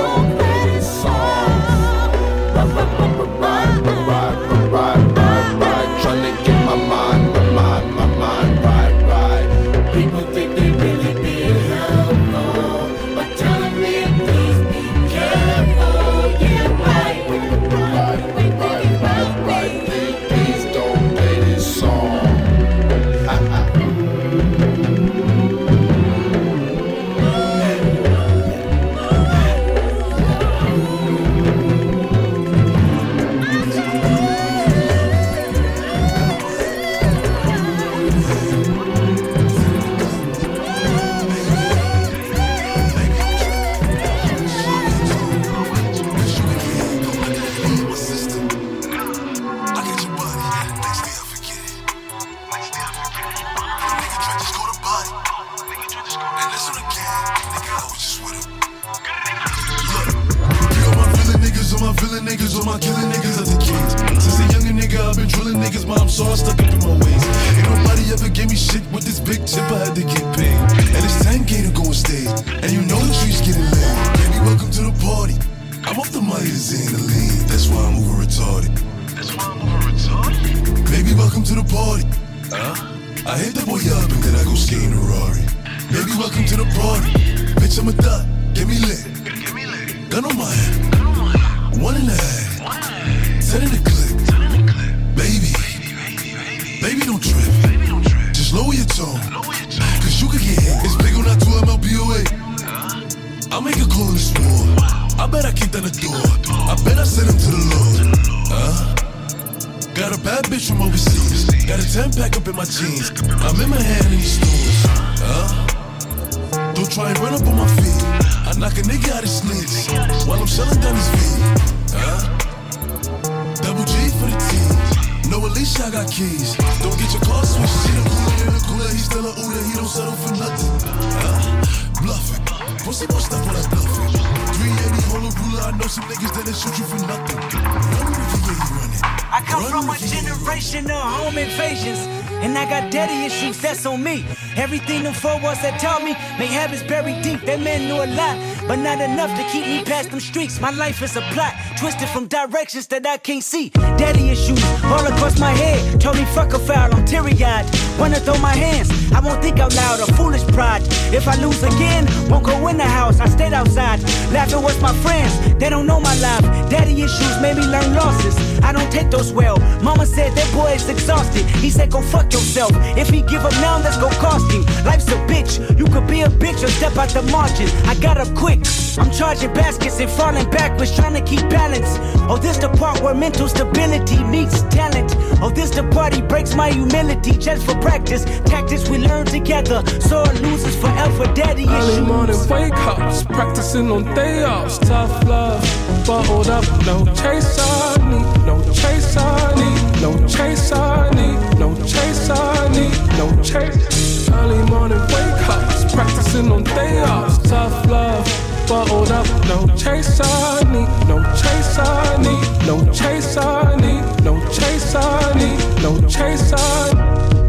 them streets. My life is a plot, twisted from directions that I can't see. Daddy issues all across my head. Told me fuck a foul, I'm teary eyed. Wanna throw my hands, I won't think out loud, a foolish pride. If I lose again, won't go in the house, I stayed outside. Laughing with my friends, they don't know my life. Daddy issues made me learn losses. I don't take those well. Mama said that boy is exhausted. He said, go fuck yourself. If he give up now, that's gonna cost him. Life's a bitch. You could be a bitch or step out the margin. I got up quick. I'm charging baskets and falling backwards, trying to keep balance. Oh, this the part where mental stability meets talent. Oh, this the part he breaks my humility just for practice. Tactics we learn together. Sore losers forever. Daddy Early issues. morning wake ups, practicing on day offs. Tough love, bottled up, no chase I need, no chase I need, no chase I need, no chase I need, no chase. Early morning wake ups, practicing on day offs. Tough love, bottled up, no chase I need, no chase I need, no chase I need, no chase I need, no chase I need.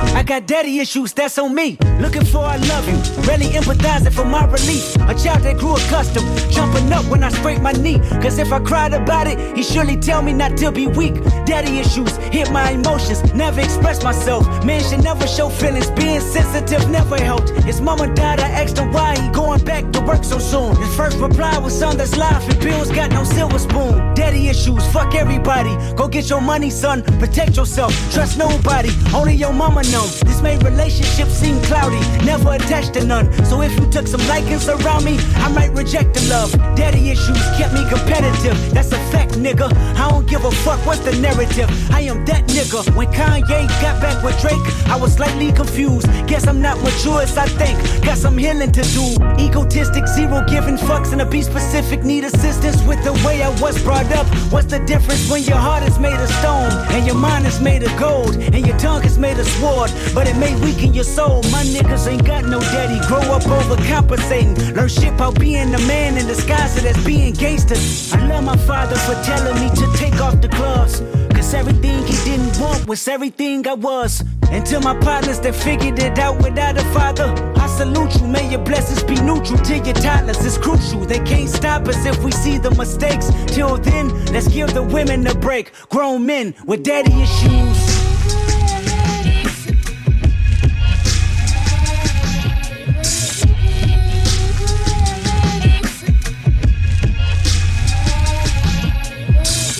I got daddy issues, that's on me. Looking for I love you, really empathizing for my relief. A child that grew accustomed, jumping up when I scrape my knee. Cause if I cried about it, he surely tell me not to be weak. Daddy issues hit my emotions, never express myself. Man should never show feelings, being sensitive never helped. His mama died, I asked him why he going back to work so soon. His first reply was son that's life and bills got no silver spoon. Daddy issues, fuck everybody. Go get your money, son. Protect yourself, trust nobody. Only your mama This made relationships seem cloudy, never attached to none. So if you took some likings around me, I might reject the love. Daddy issues kept me competitive. That's a fact, nigga. I don't give a fuck what's the narrative. I am that nigga. When Kanye got back with Drake, I was slightly confused. Guess I'm not mature as I think. Got some healing to do. Egotistic, zero giving fucks, and a be specific. Need assistance with the way I was brought up. What's the difference when your heart is made of stone and your mind is made of gold and your tongue is made of sword? But it may weaken your soul. My niggas ain't got no daddy. Grow up overcompensating. Learn shit about being a man in disguise so that's being gangster. I love my father for telling me to take off the gloves. Cause everything he didn't want was everything I was. To my partners that figured it out without a father, I salute you. May your blessings be neutral to your toddlers. It's crucial. They can't stop us if we see the mistakes. Till then, let's give the women a break. Grown men with daddy issues.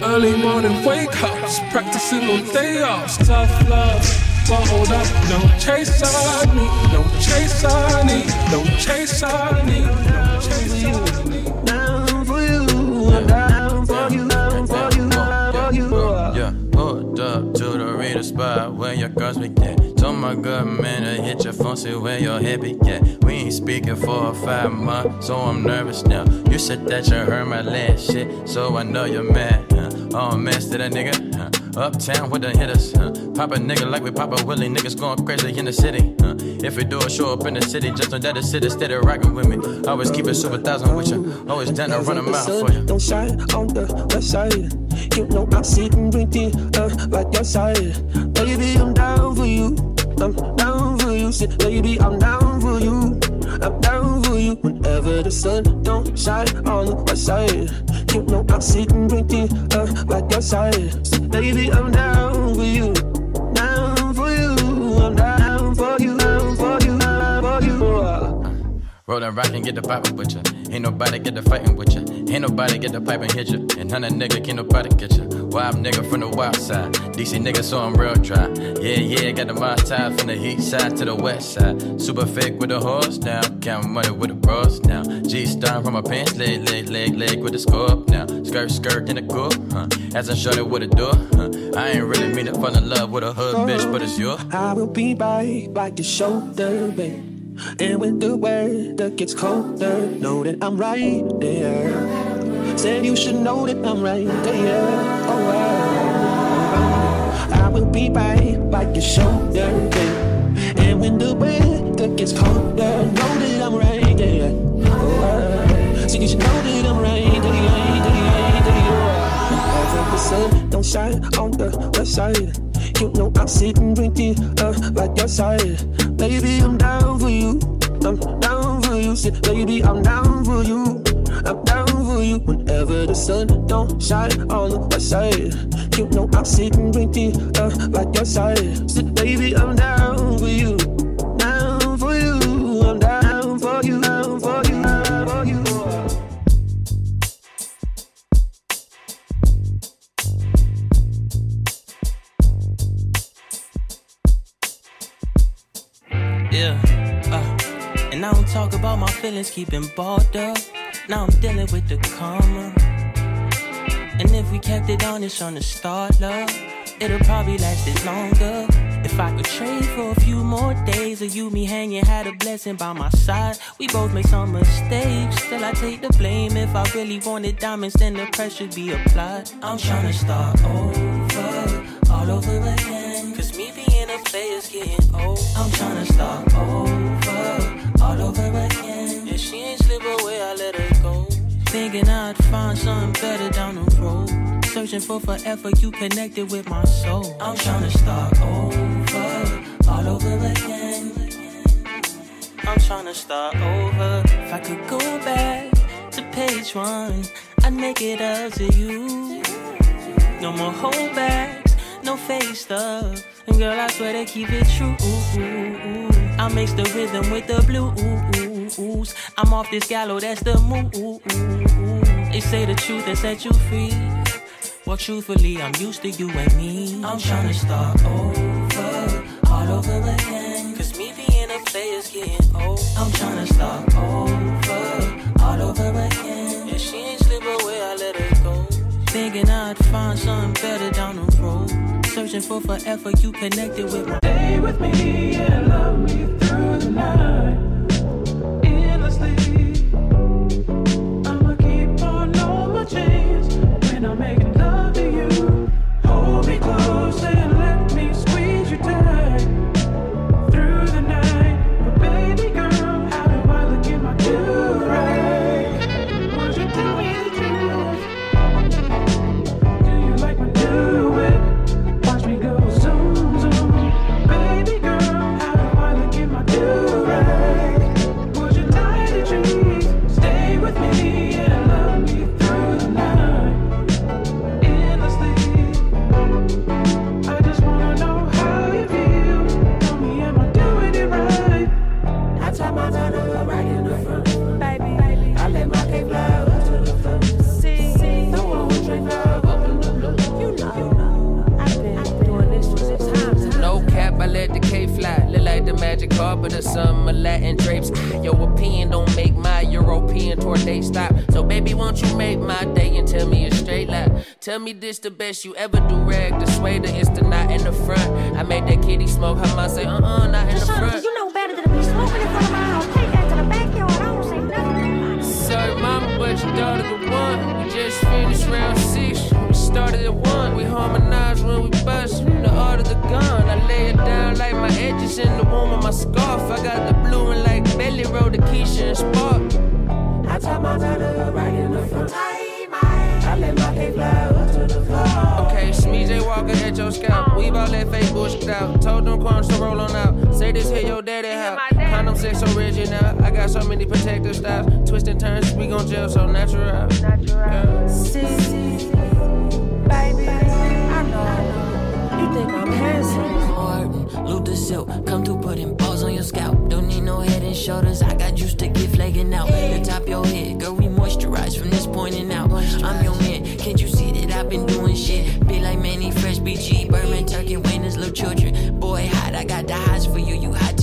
Early morning wake ups, practicing on day offs. Tough love, bottled up, no chase I need, no chase I need, no chase I need, no chase I need. Down for you, I'm down for you, down for you, down for you. Yeah, pulled up to the reader spot where your girls be at. Told my good man to hit your phone, see where your head be at. We ain't speaking for five months, so I'm nervous now. You said that you heard my last shit, so I know you're mad. Huh? Oh, man, to that nigga. Huh? Uptown with the hitters. Huh? Pop a nigga like we pop a Willie. Niggas going crazy in the city. Huh? If we do a show up in the city, just know that the city steady rocking with me. Always keep it super thousand with you. Always down to run a mile for you. Don't shine on the west side. You know I'm sitting pretty uh, like your side. Baby, I'm down for you. I'm down for you. Say, baby, I'm down for you. I'm down for you. Whenever the sun don't shine on the west side. You know I'm sitting uh, like your side. Baby, I'm down for you. Down for you. I'm down for you. Down for you. Down for you. Uh, roll that rock and get the poppin' with ya. Ain't nobody get the fighting with ya. Ain't nobody get the pipe and hit ya. None of nigga can nobody get ya. Wild nigga from the wild side. DC nigga, so I'm real dry. Yeah, yeah, got the mod tie from the heat side to the west side. Super fake with the horse down. Count money with the bros now. G star from my pants, leg, leg, leg, leg with the scope now. Skirt, skirt in the coupe, huh? As I shut it with a door, huh? I ain't really mean to fall in love with a hood bitch, but it's yours. I will be right by your shoulder, babe. And when the weather gets colder, know that I'm right there. Said you should know that I'm right there. Oh, I, I will be right by your shoulder, babe. And when the weather gets colder, know that I'm right there. Oh, I, so you should know that I'm right there. the sun don't shine on the west side. You know I'll sit and drink it up like your side. Baby, I'm down for you. I'm down for you. Baby, I'm down for you. I'm you. Whenever the sun don't shine on the west side. You know I'll sit and drink it up like your side. Say, baby, I'm down for you. Down for you. I'm down for you. Down for you. Down for you. Yeah, uh, and I don't talk about my feelings keeping balled up. Now I'm dealing with the karma. And if we kept it honest from the start, love, it'll probably last it longer. If I could trade for a few more days of you, me hanging, had a blessing by my side. We both made some mistakes, still I take the blame. If I really wanted diamonds, then the pressure be applied. I'm tryna start over, all over again. Cause me being a player's getting old. I'm tryna start over, all over again. If she ain't slip away, I let her. Thinking I'd find something better down the road. Searching for forever, you connected with my soul. I'm tryna start over, all over again. I'm tryna start over. If I could go back to page one, I'd make it up to you. No more holdbacks, no fake stuff. And girl, I swear to keep it true. I mix the rhythm with the blues. I'm off this gallows, that's the move. They say the truth and set you free. Well, truthfully, I'm used to you and me. I'm tryna start over, all over again. Cause me being a player's getting old. I'm tryna start over, all over again. If she ain't slip away, I let her go. Thinking I'd find something better down the road. Searching for forever, you connected with my. Stay with me and love me through the night. Tell me this the best you ever do. Rag the sway, the it's the not in the front. I made that kitty smoke. How I say, uh uh, not in the front. You know better than to be smoking in front of my house. Take that to the backyard. I don't say nothing. Sorry, mama, but your daughter the one. We just finished round six. We started at one. We harmonize when we bust. The art of the gun. I lay it down like my edges in the womb of my scarf. I got the blue and like belly roll the Keisha and Spark. I tie my banner right leave all that fake bullshit out. Told them quants to roll on out. Say this here, your daddy house. Condom sex original. I got so many protective styles. Twist and turns, we gon' jail so natural. Natural. Baby, I know. You think I'm handsome? Martin, Luther Silk, come to putting balls on your scalp. Don't need no head and shoulders. I got juice to get flagging out. The top your head, girl, we moisturize from this point and out. I'm your man, can't you see that I've been doing shit? Fresh BG, Berman, turkey, wayne, little children. Boy, hot, I got the highs for you, you hot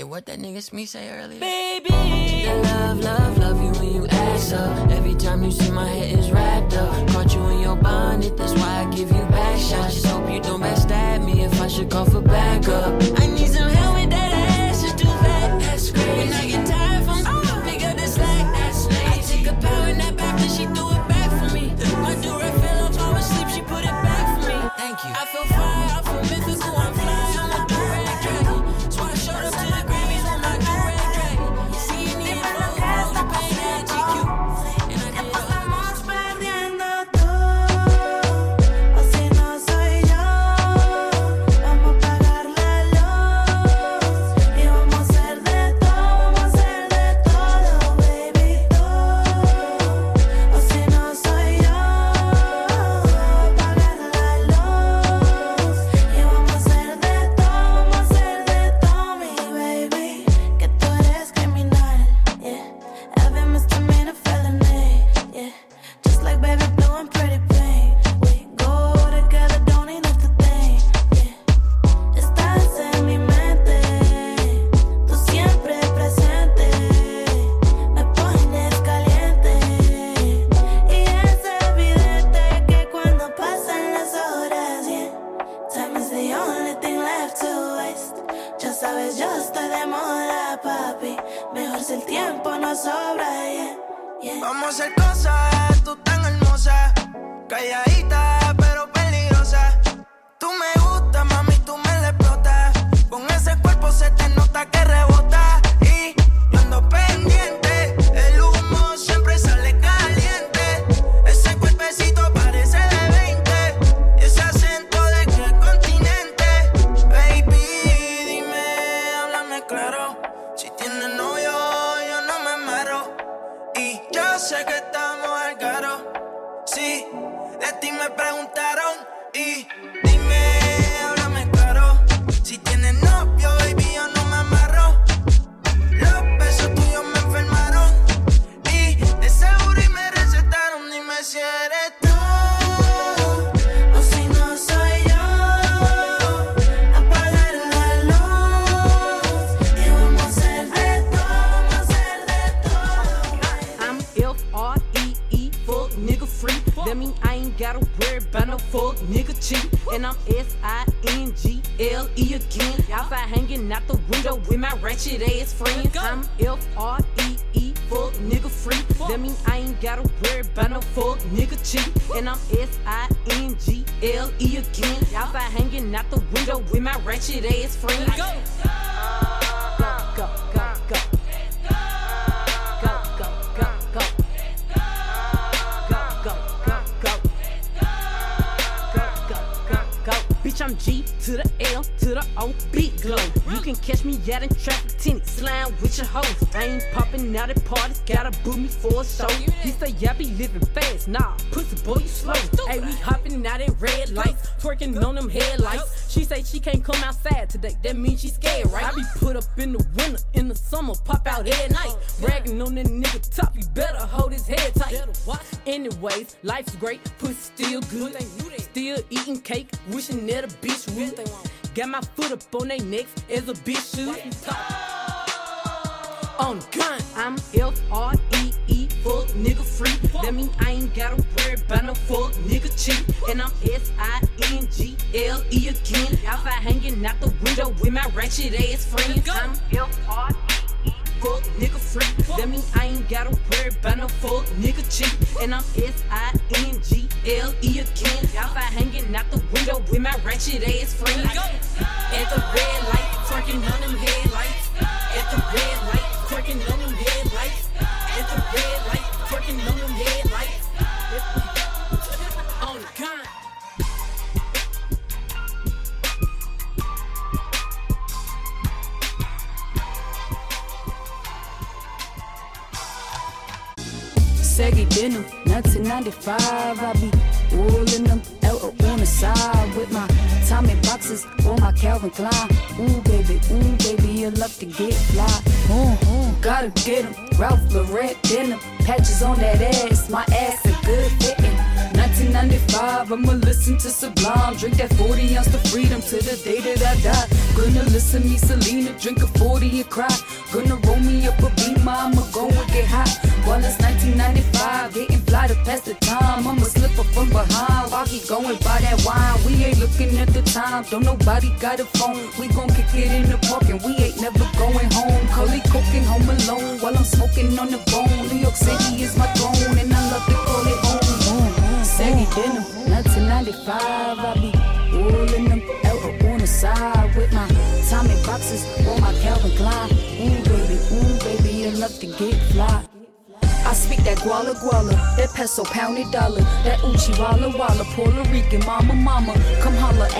Hey, what that nigga Smee say earlier? Baby, I love, love, love you when you ass up. Every time you see my head is wrapped up. Caught you in your bonnet, that's why I give you back shots. Just hope you don't backstab me if I should call for backup. I need some help with that ass, it's too fat, That's crazy. When I get tired from oh. pick up the slack, ass lazy. I take a power nap after she threw it back for me. My durag fell off, I was asleep, she put it back for me. Thank you. I feel fine.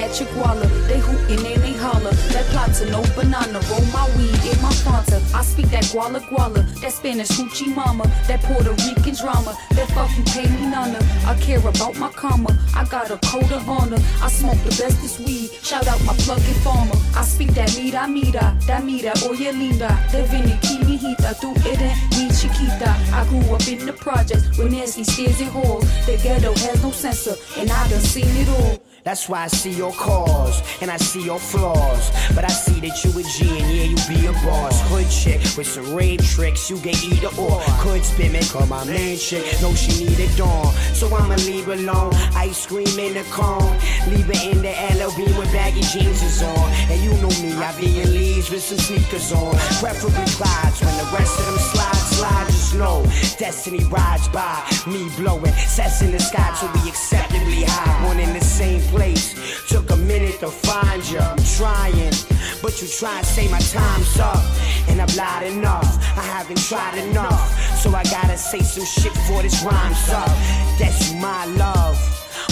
At your guala, they hootin' and they holler, that plata no banana, roll my weed in my Fanta. I speak that guala guala, that Spanish hoochie mama, that Puerto Rican drama, that fuck you pay me nana. I care about my karma, I got a code of honor, I smoke the bestest weed, shout out my plugging farmer. I speak that mira mira, that mira oh, oye linda, that vini hita, tu eres mi chiquita. I grew up in the projects with nasty stairs and halls. The ghetto has no censor, and I done seen it all. That's why I see your cause and I see your flaws. But I see that you a G and yeah, you be a boss. Hood chick with some raid tricks, you get either or. Could spin me, call my main chick. No, she need a dawn. So I'ma leave alone. Ice cream in the cone. Leave her in the LOB with baggy jeans is on. And you know me, I be in leaves with some sneakers on. Preferably Clydes when the rest of them slide, slide. Just know destiny rides by. Me blowing sets in the sky to be acceptably high. One in the same place. Took a minute to find you. I'm trying, but you try and say my time's up. And I've lied enough. I haven't tried enough. So I gotta say some shit for this rhyme's up. That's my love.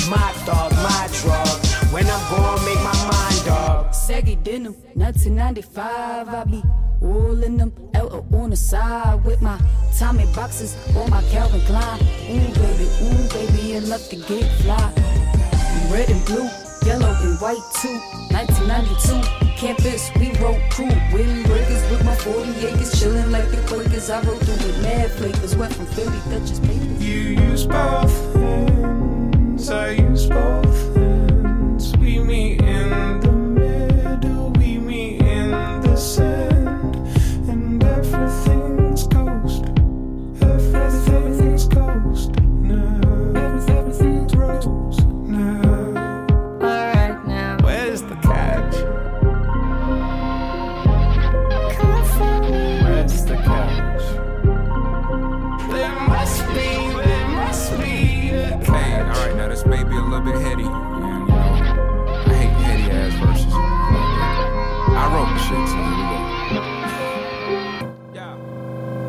My dog, my drug. When I'm gone, make my mind up. Saggy denim, 1995. I be rolling them, L on the side with my Tommy boxes or my Calvin Klein. Ooh baby, ooh baby, you love to get fly. Red and blue, yellow and white too. 1992, campus, we rode crew. Wind breakers with my 40 acres, chillin' like the Quakers. I rode through with mad flavors, went from Philly, Dutchess papers. You use both hands, I use both hands. We meet in the little bit heady. And, you know, I hate heady ass verses. I wrote the shit, so here we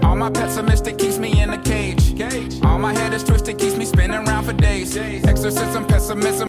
go. All my pessimistic keeps me in a cage. All my head is twisted, keeps me spinning around for days. Exorcism, pessimism.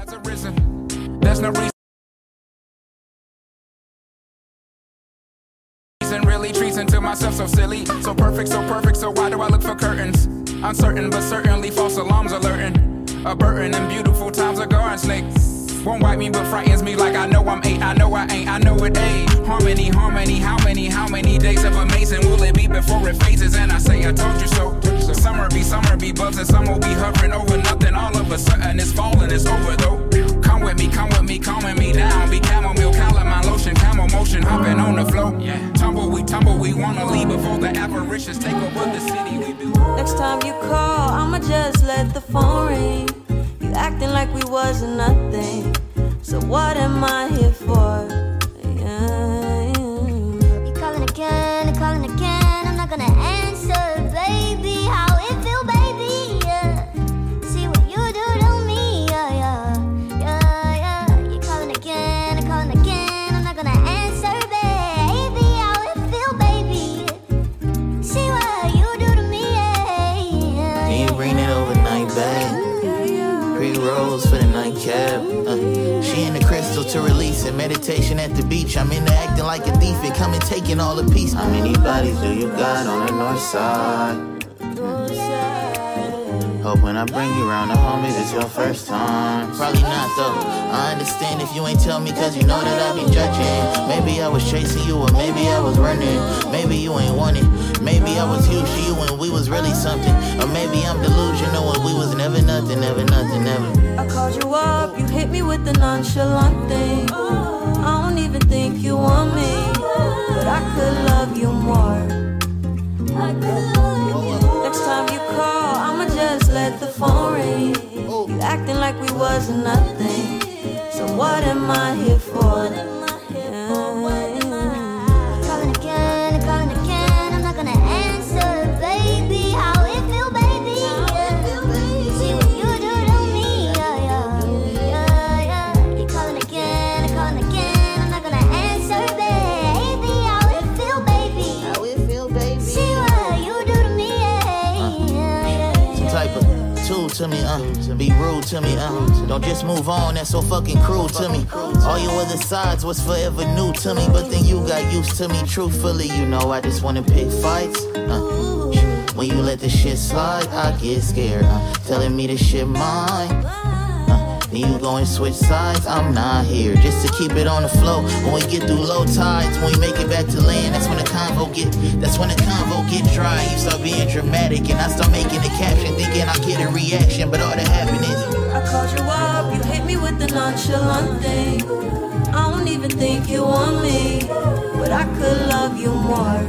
There's no reason. really treason to myself so silly. So perfect so perfect so why do i look for curtains? Uncertain but certainly false alarms alerting. A burden and beautiful times are garden snake won't wipe me but frightens me like i know i'm eight i know i ain't i know it ain't. Harmony harmony how many how many days of amazing will it be before it phases? And i say i told you so summer be summer be buzzing some will be hovering over nothing all of a sudden it's falling it's over though come with me come with me calming me down be chamomile calamine lotion camel motion hopping on the flow yeah tumble we tumble we wanna leave before the apparitions take over the city we do Next time you call, I'ma just let the phone ring. You acting like we wasn't nothing. So what am I here for? Yeah. Uh, she in the crystal to release it. Meditation at the beach. I'm into acting like a thief and coming taking all the peace. How many bodies do you got on the north side? Hope when I bring you around the homies, it's your first time. Probably not though. I understand if you ain't tell me, cause you know that I be judging. Maybe I was chasing you, or maybe I was running. Maybe you ain't want it. Maybe I was huge to you when we was really something. Or maybe I'm delusional when we was never nothing, never nothing, never. I called you up, you hit me with the nonchalant thing. I don't even think you want me, but I could love you more. Next time you call, I'ma just let the phone ring. You acting like we wasn't nothing. So what am I here for? Be rude to me, uh. Don't just move on, that's so fucking cruel to me. All your other sides was forever new to me, but then you got used to me. Truthfully, you know I just wanna pick fights. Uh. When you let the shit slide, I get scared. Uh. Telling me this shit mine. Then you go and switch sides, I'm not here. Just to keep it on the flow. When we get through low tides, when we make it back to land, that's when the convo get that's when the convo get dry. You start being dramatic and I start making a caption, thinking I get a reaction, but all that happened is I called you up, you hit me with the nonchalant thing. I don't even think you want me, but I could love you more.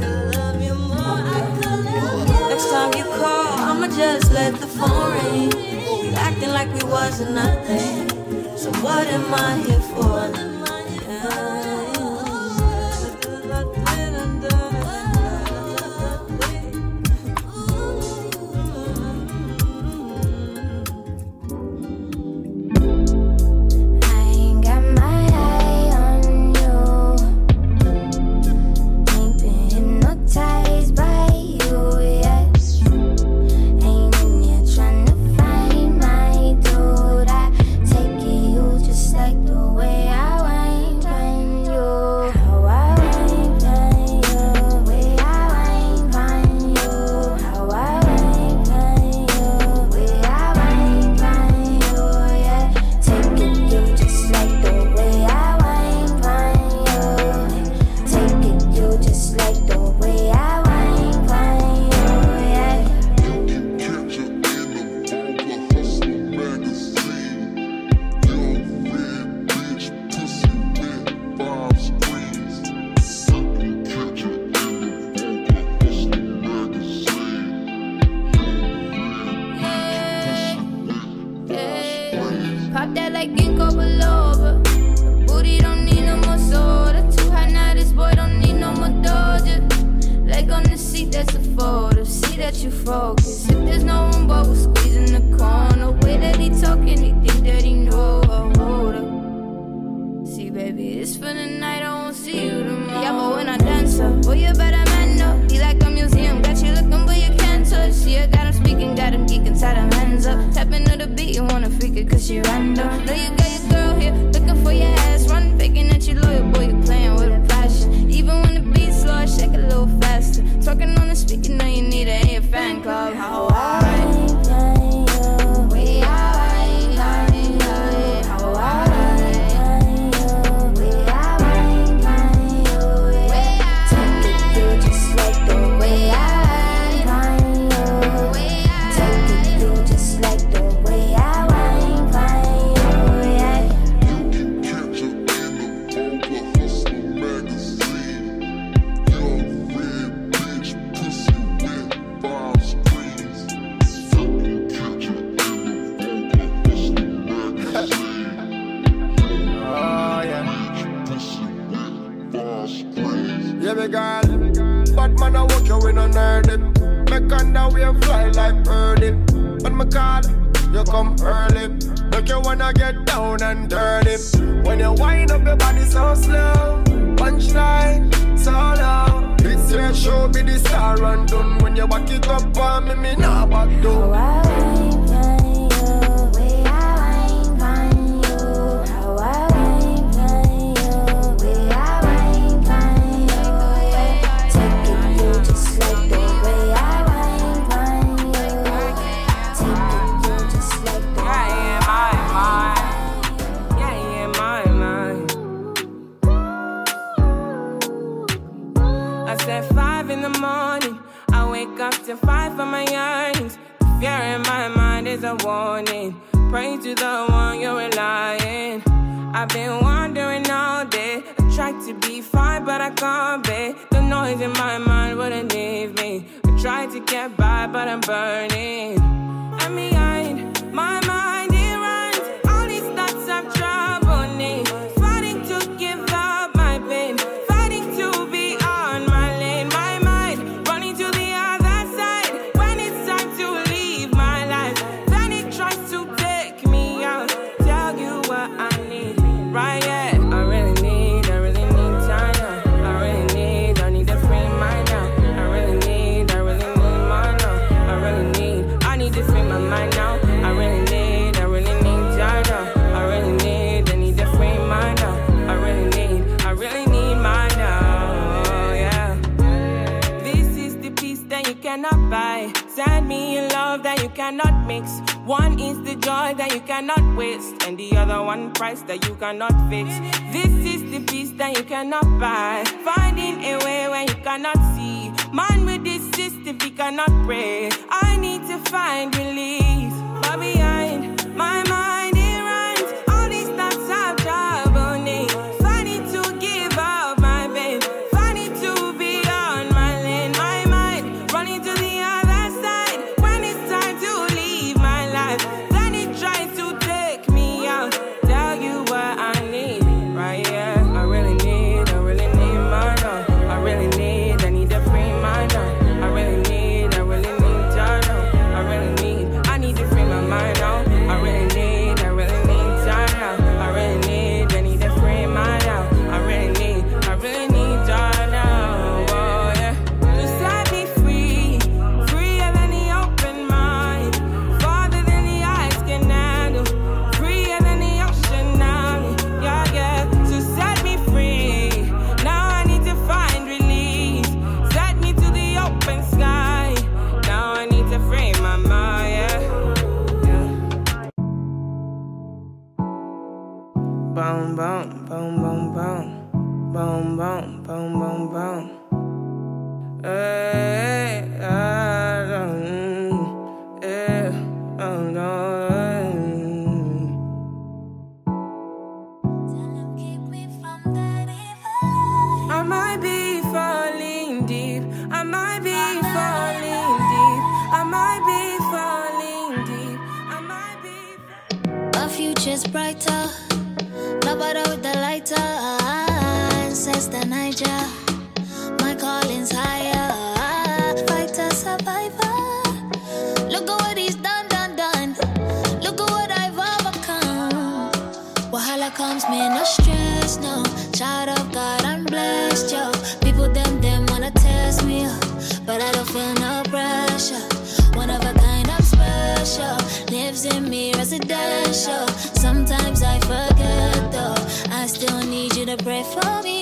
Next time you call, I'ma just let the phone ring. Acting like we wasn't nothing. So what am I here for? fight for my yearnings. The fear in my mind is a warning. Pray to the one you're relying. I've been wandering all day. I tried to be fine, but I can't be. The noise in my mind wouldn't leave me. I tried to get by, but I'm burning. I'm behind my mind. cannot mix. One is the joy that you cannot waste, and the other one price that you cannot fix. This is the peace that you cannot buy. Finding a way where you cannot see. Man with this system, he cannot pray. I need to find relief. boom, boom, boom, boom, boom, boom, boom, boom, boom. Uh. Shout out God, I'm blessed, yo. People them them wanna test me up, but I don't feel no pressure. One of a kind, I'm special. Lives in me residential. Sometimes I forget though. I still need you to pray for me.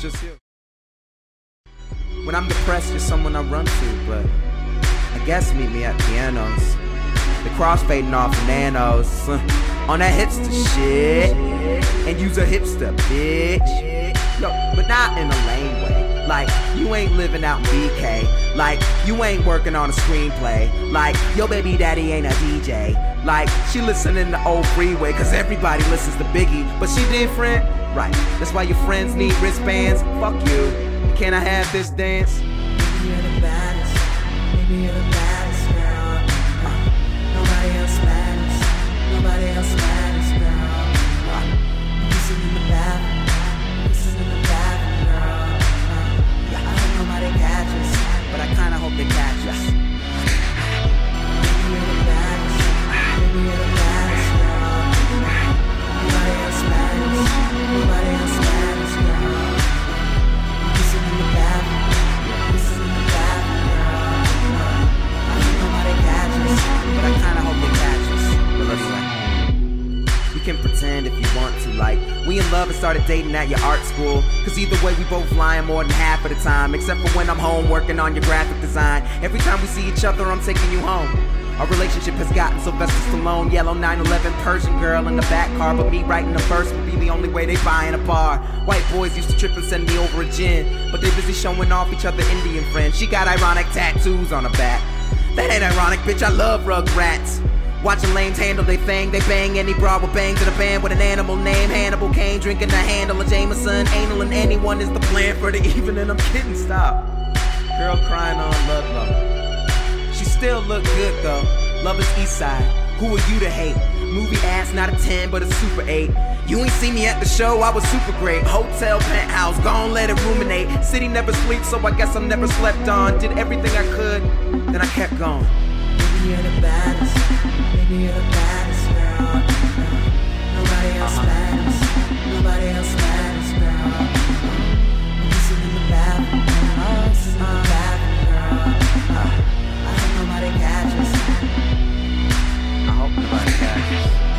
just you. When I'm depressed, you're someone I run to, but I guess meet me at pianos. The cross fading off nanos. On that hipster shit. And use a hipster, bitch. Yo, but not in a lame way. Like, you ain't living out in BK. Like, you ain't working on a screenplay. Like, your baby daddy ain't a DJ. Like, she listening to old freeway, cause everybody listens to Biggie, but she different. Right, that's why your friends need wristbands. Fuck you. Can I have this dance? love and started dating at your art school. Cause either way, we both lying more than half of the time. Except for when I'm home working on your graphic design. Every time we see each other, I'm taking you home. Our relationship has gotten Sylvester Stallone, yellow 911 Persian girl in the back car, but me writing a verse would be the only way they buy in a bar. White boys used to trip and send me over a gin, but they busy showing off each other Indian friends. She got ironic tattoos on her back. That ain't ironic, bitch. I love Rugrats. Watching lanes handle they fang, they bang any bra with bang to the band with an animal name. Hannibal Kane drinking the handle of Jameson, anal and anyone is the plan for the evening. I'm kidding, stop. Girl crying on Ludlow. She still look good though. Love is east side. Who are you to hate? Movie ass, not a 10, but a super 8. You ain't see me at the show, I was super great. Hotel, penthouse, gone let it ruminate. City never sleeps, so I guess I'm never slept on. Did everything I could, then I kept going. I hope nobody catches.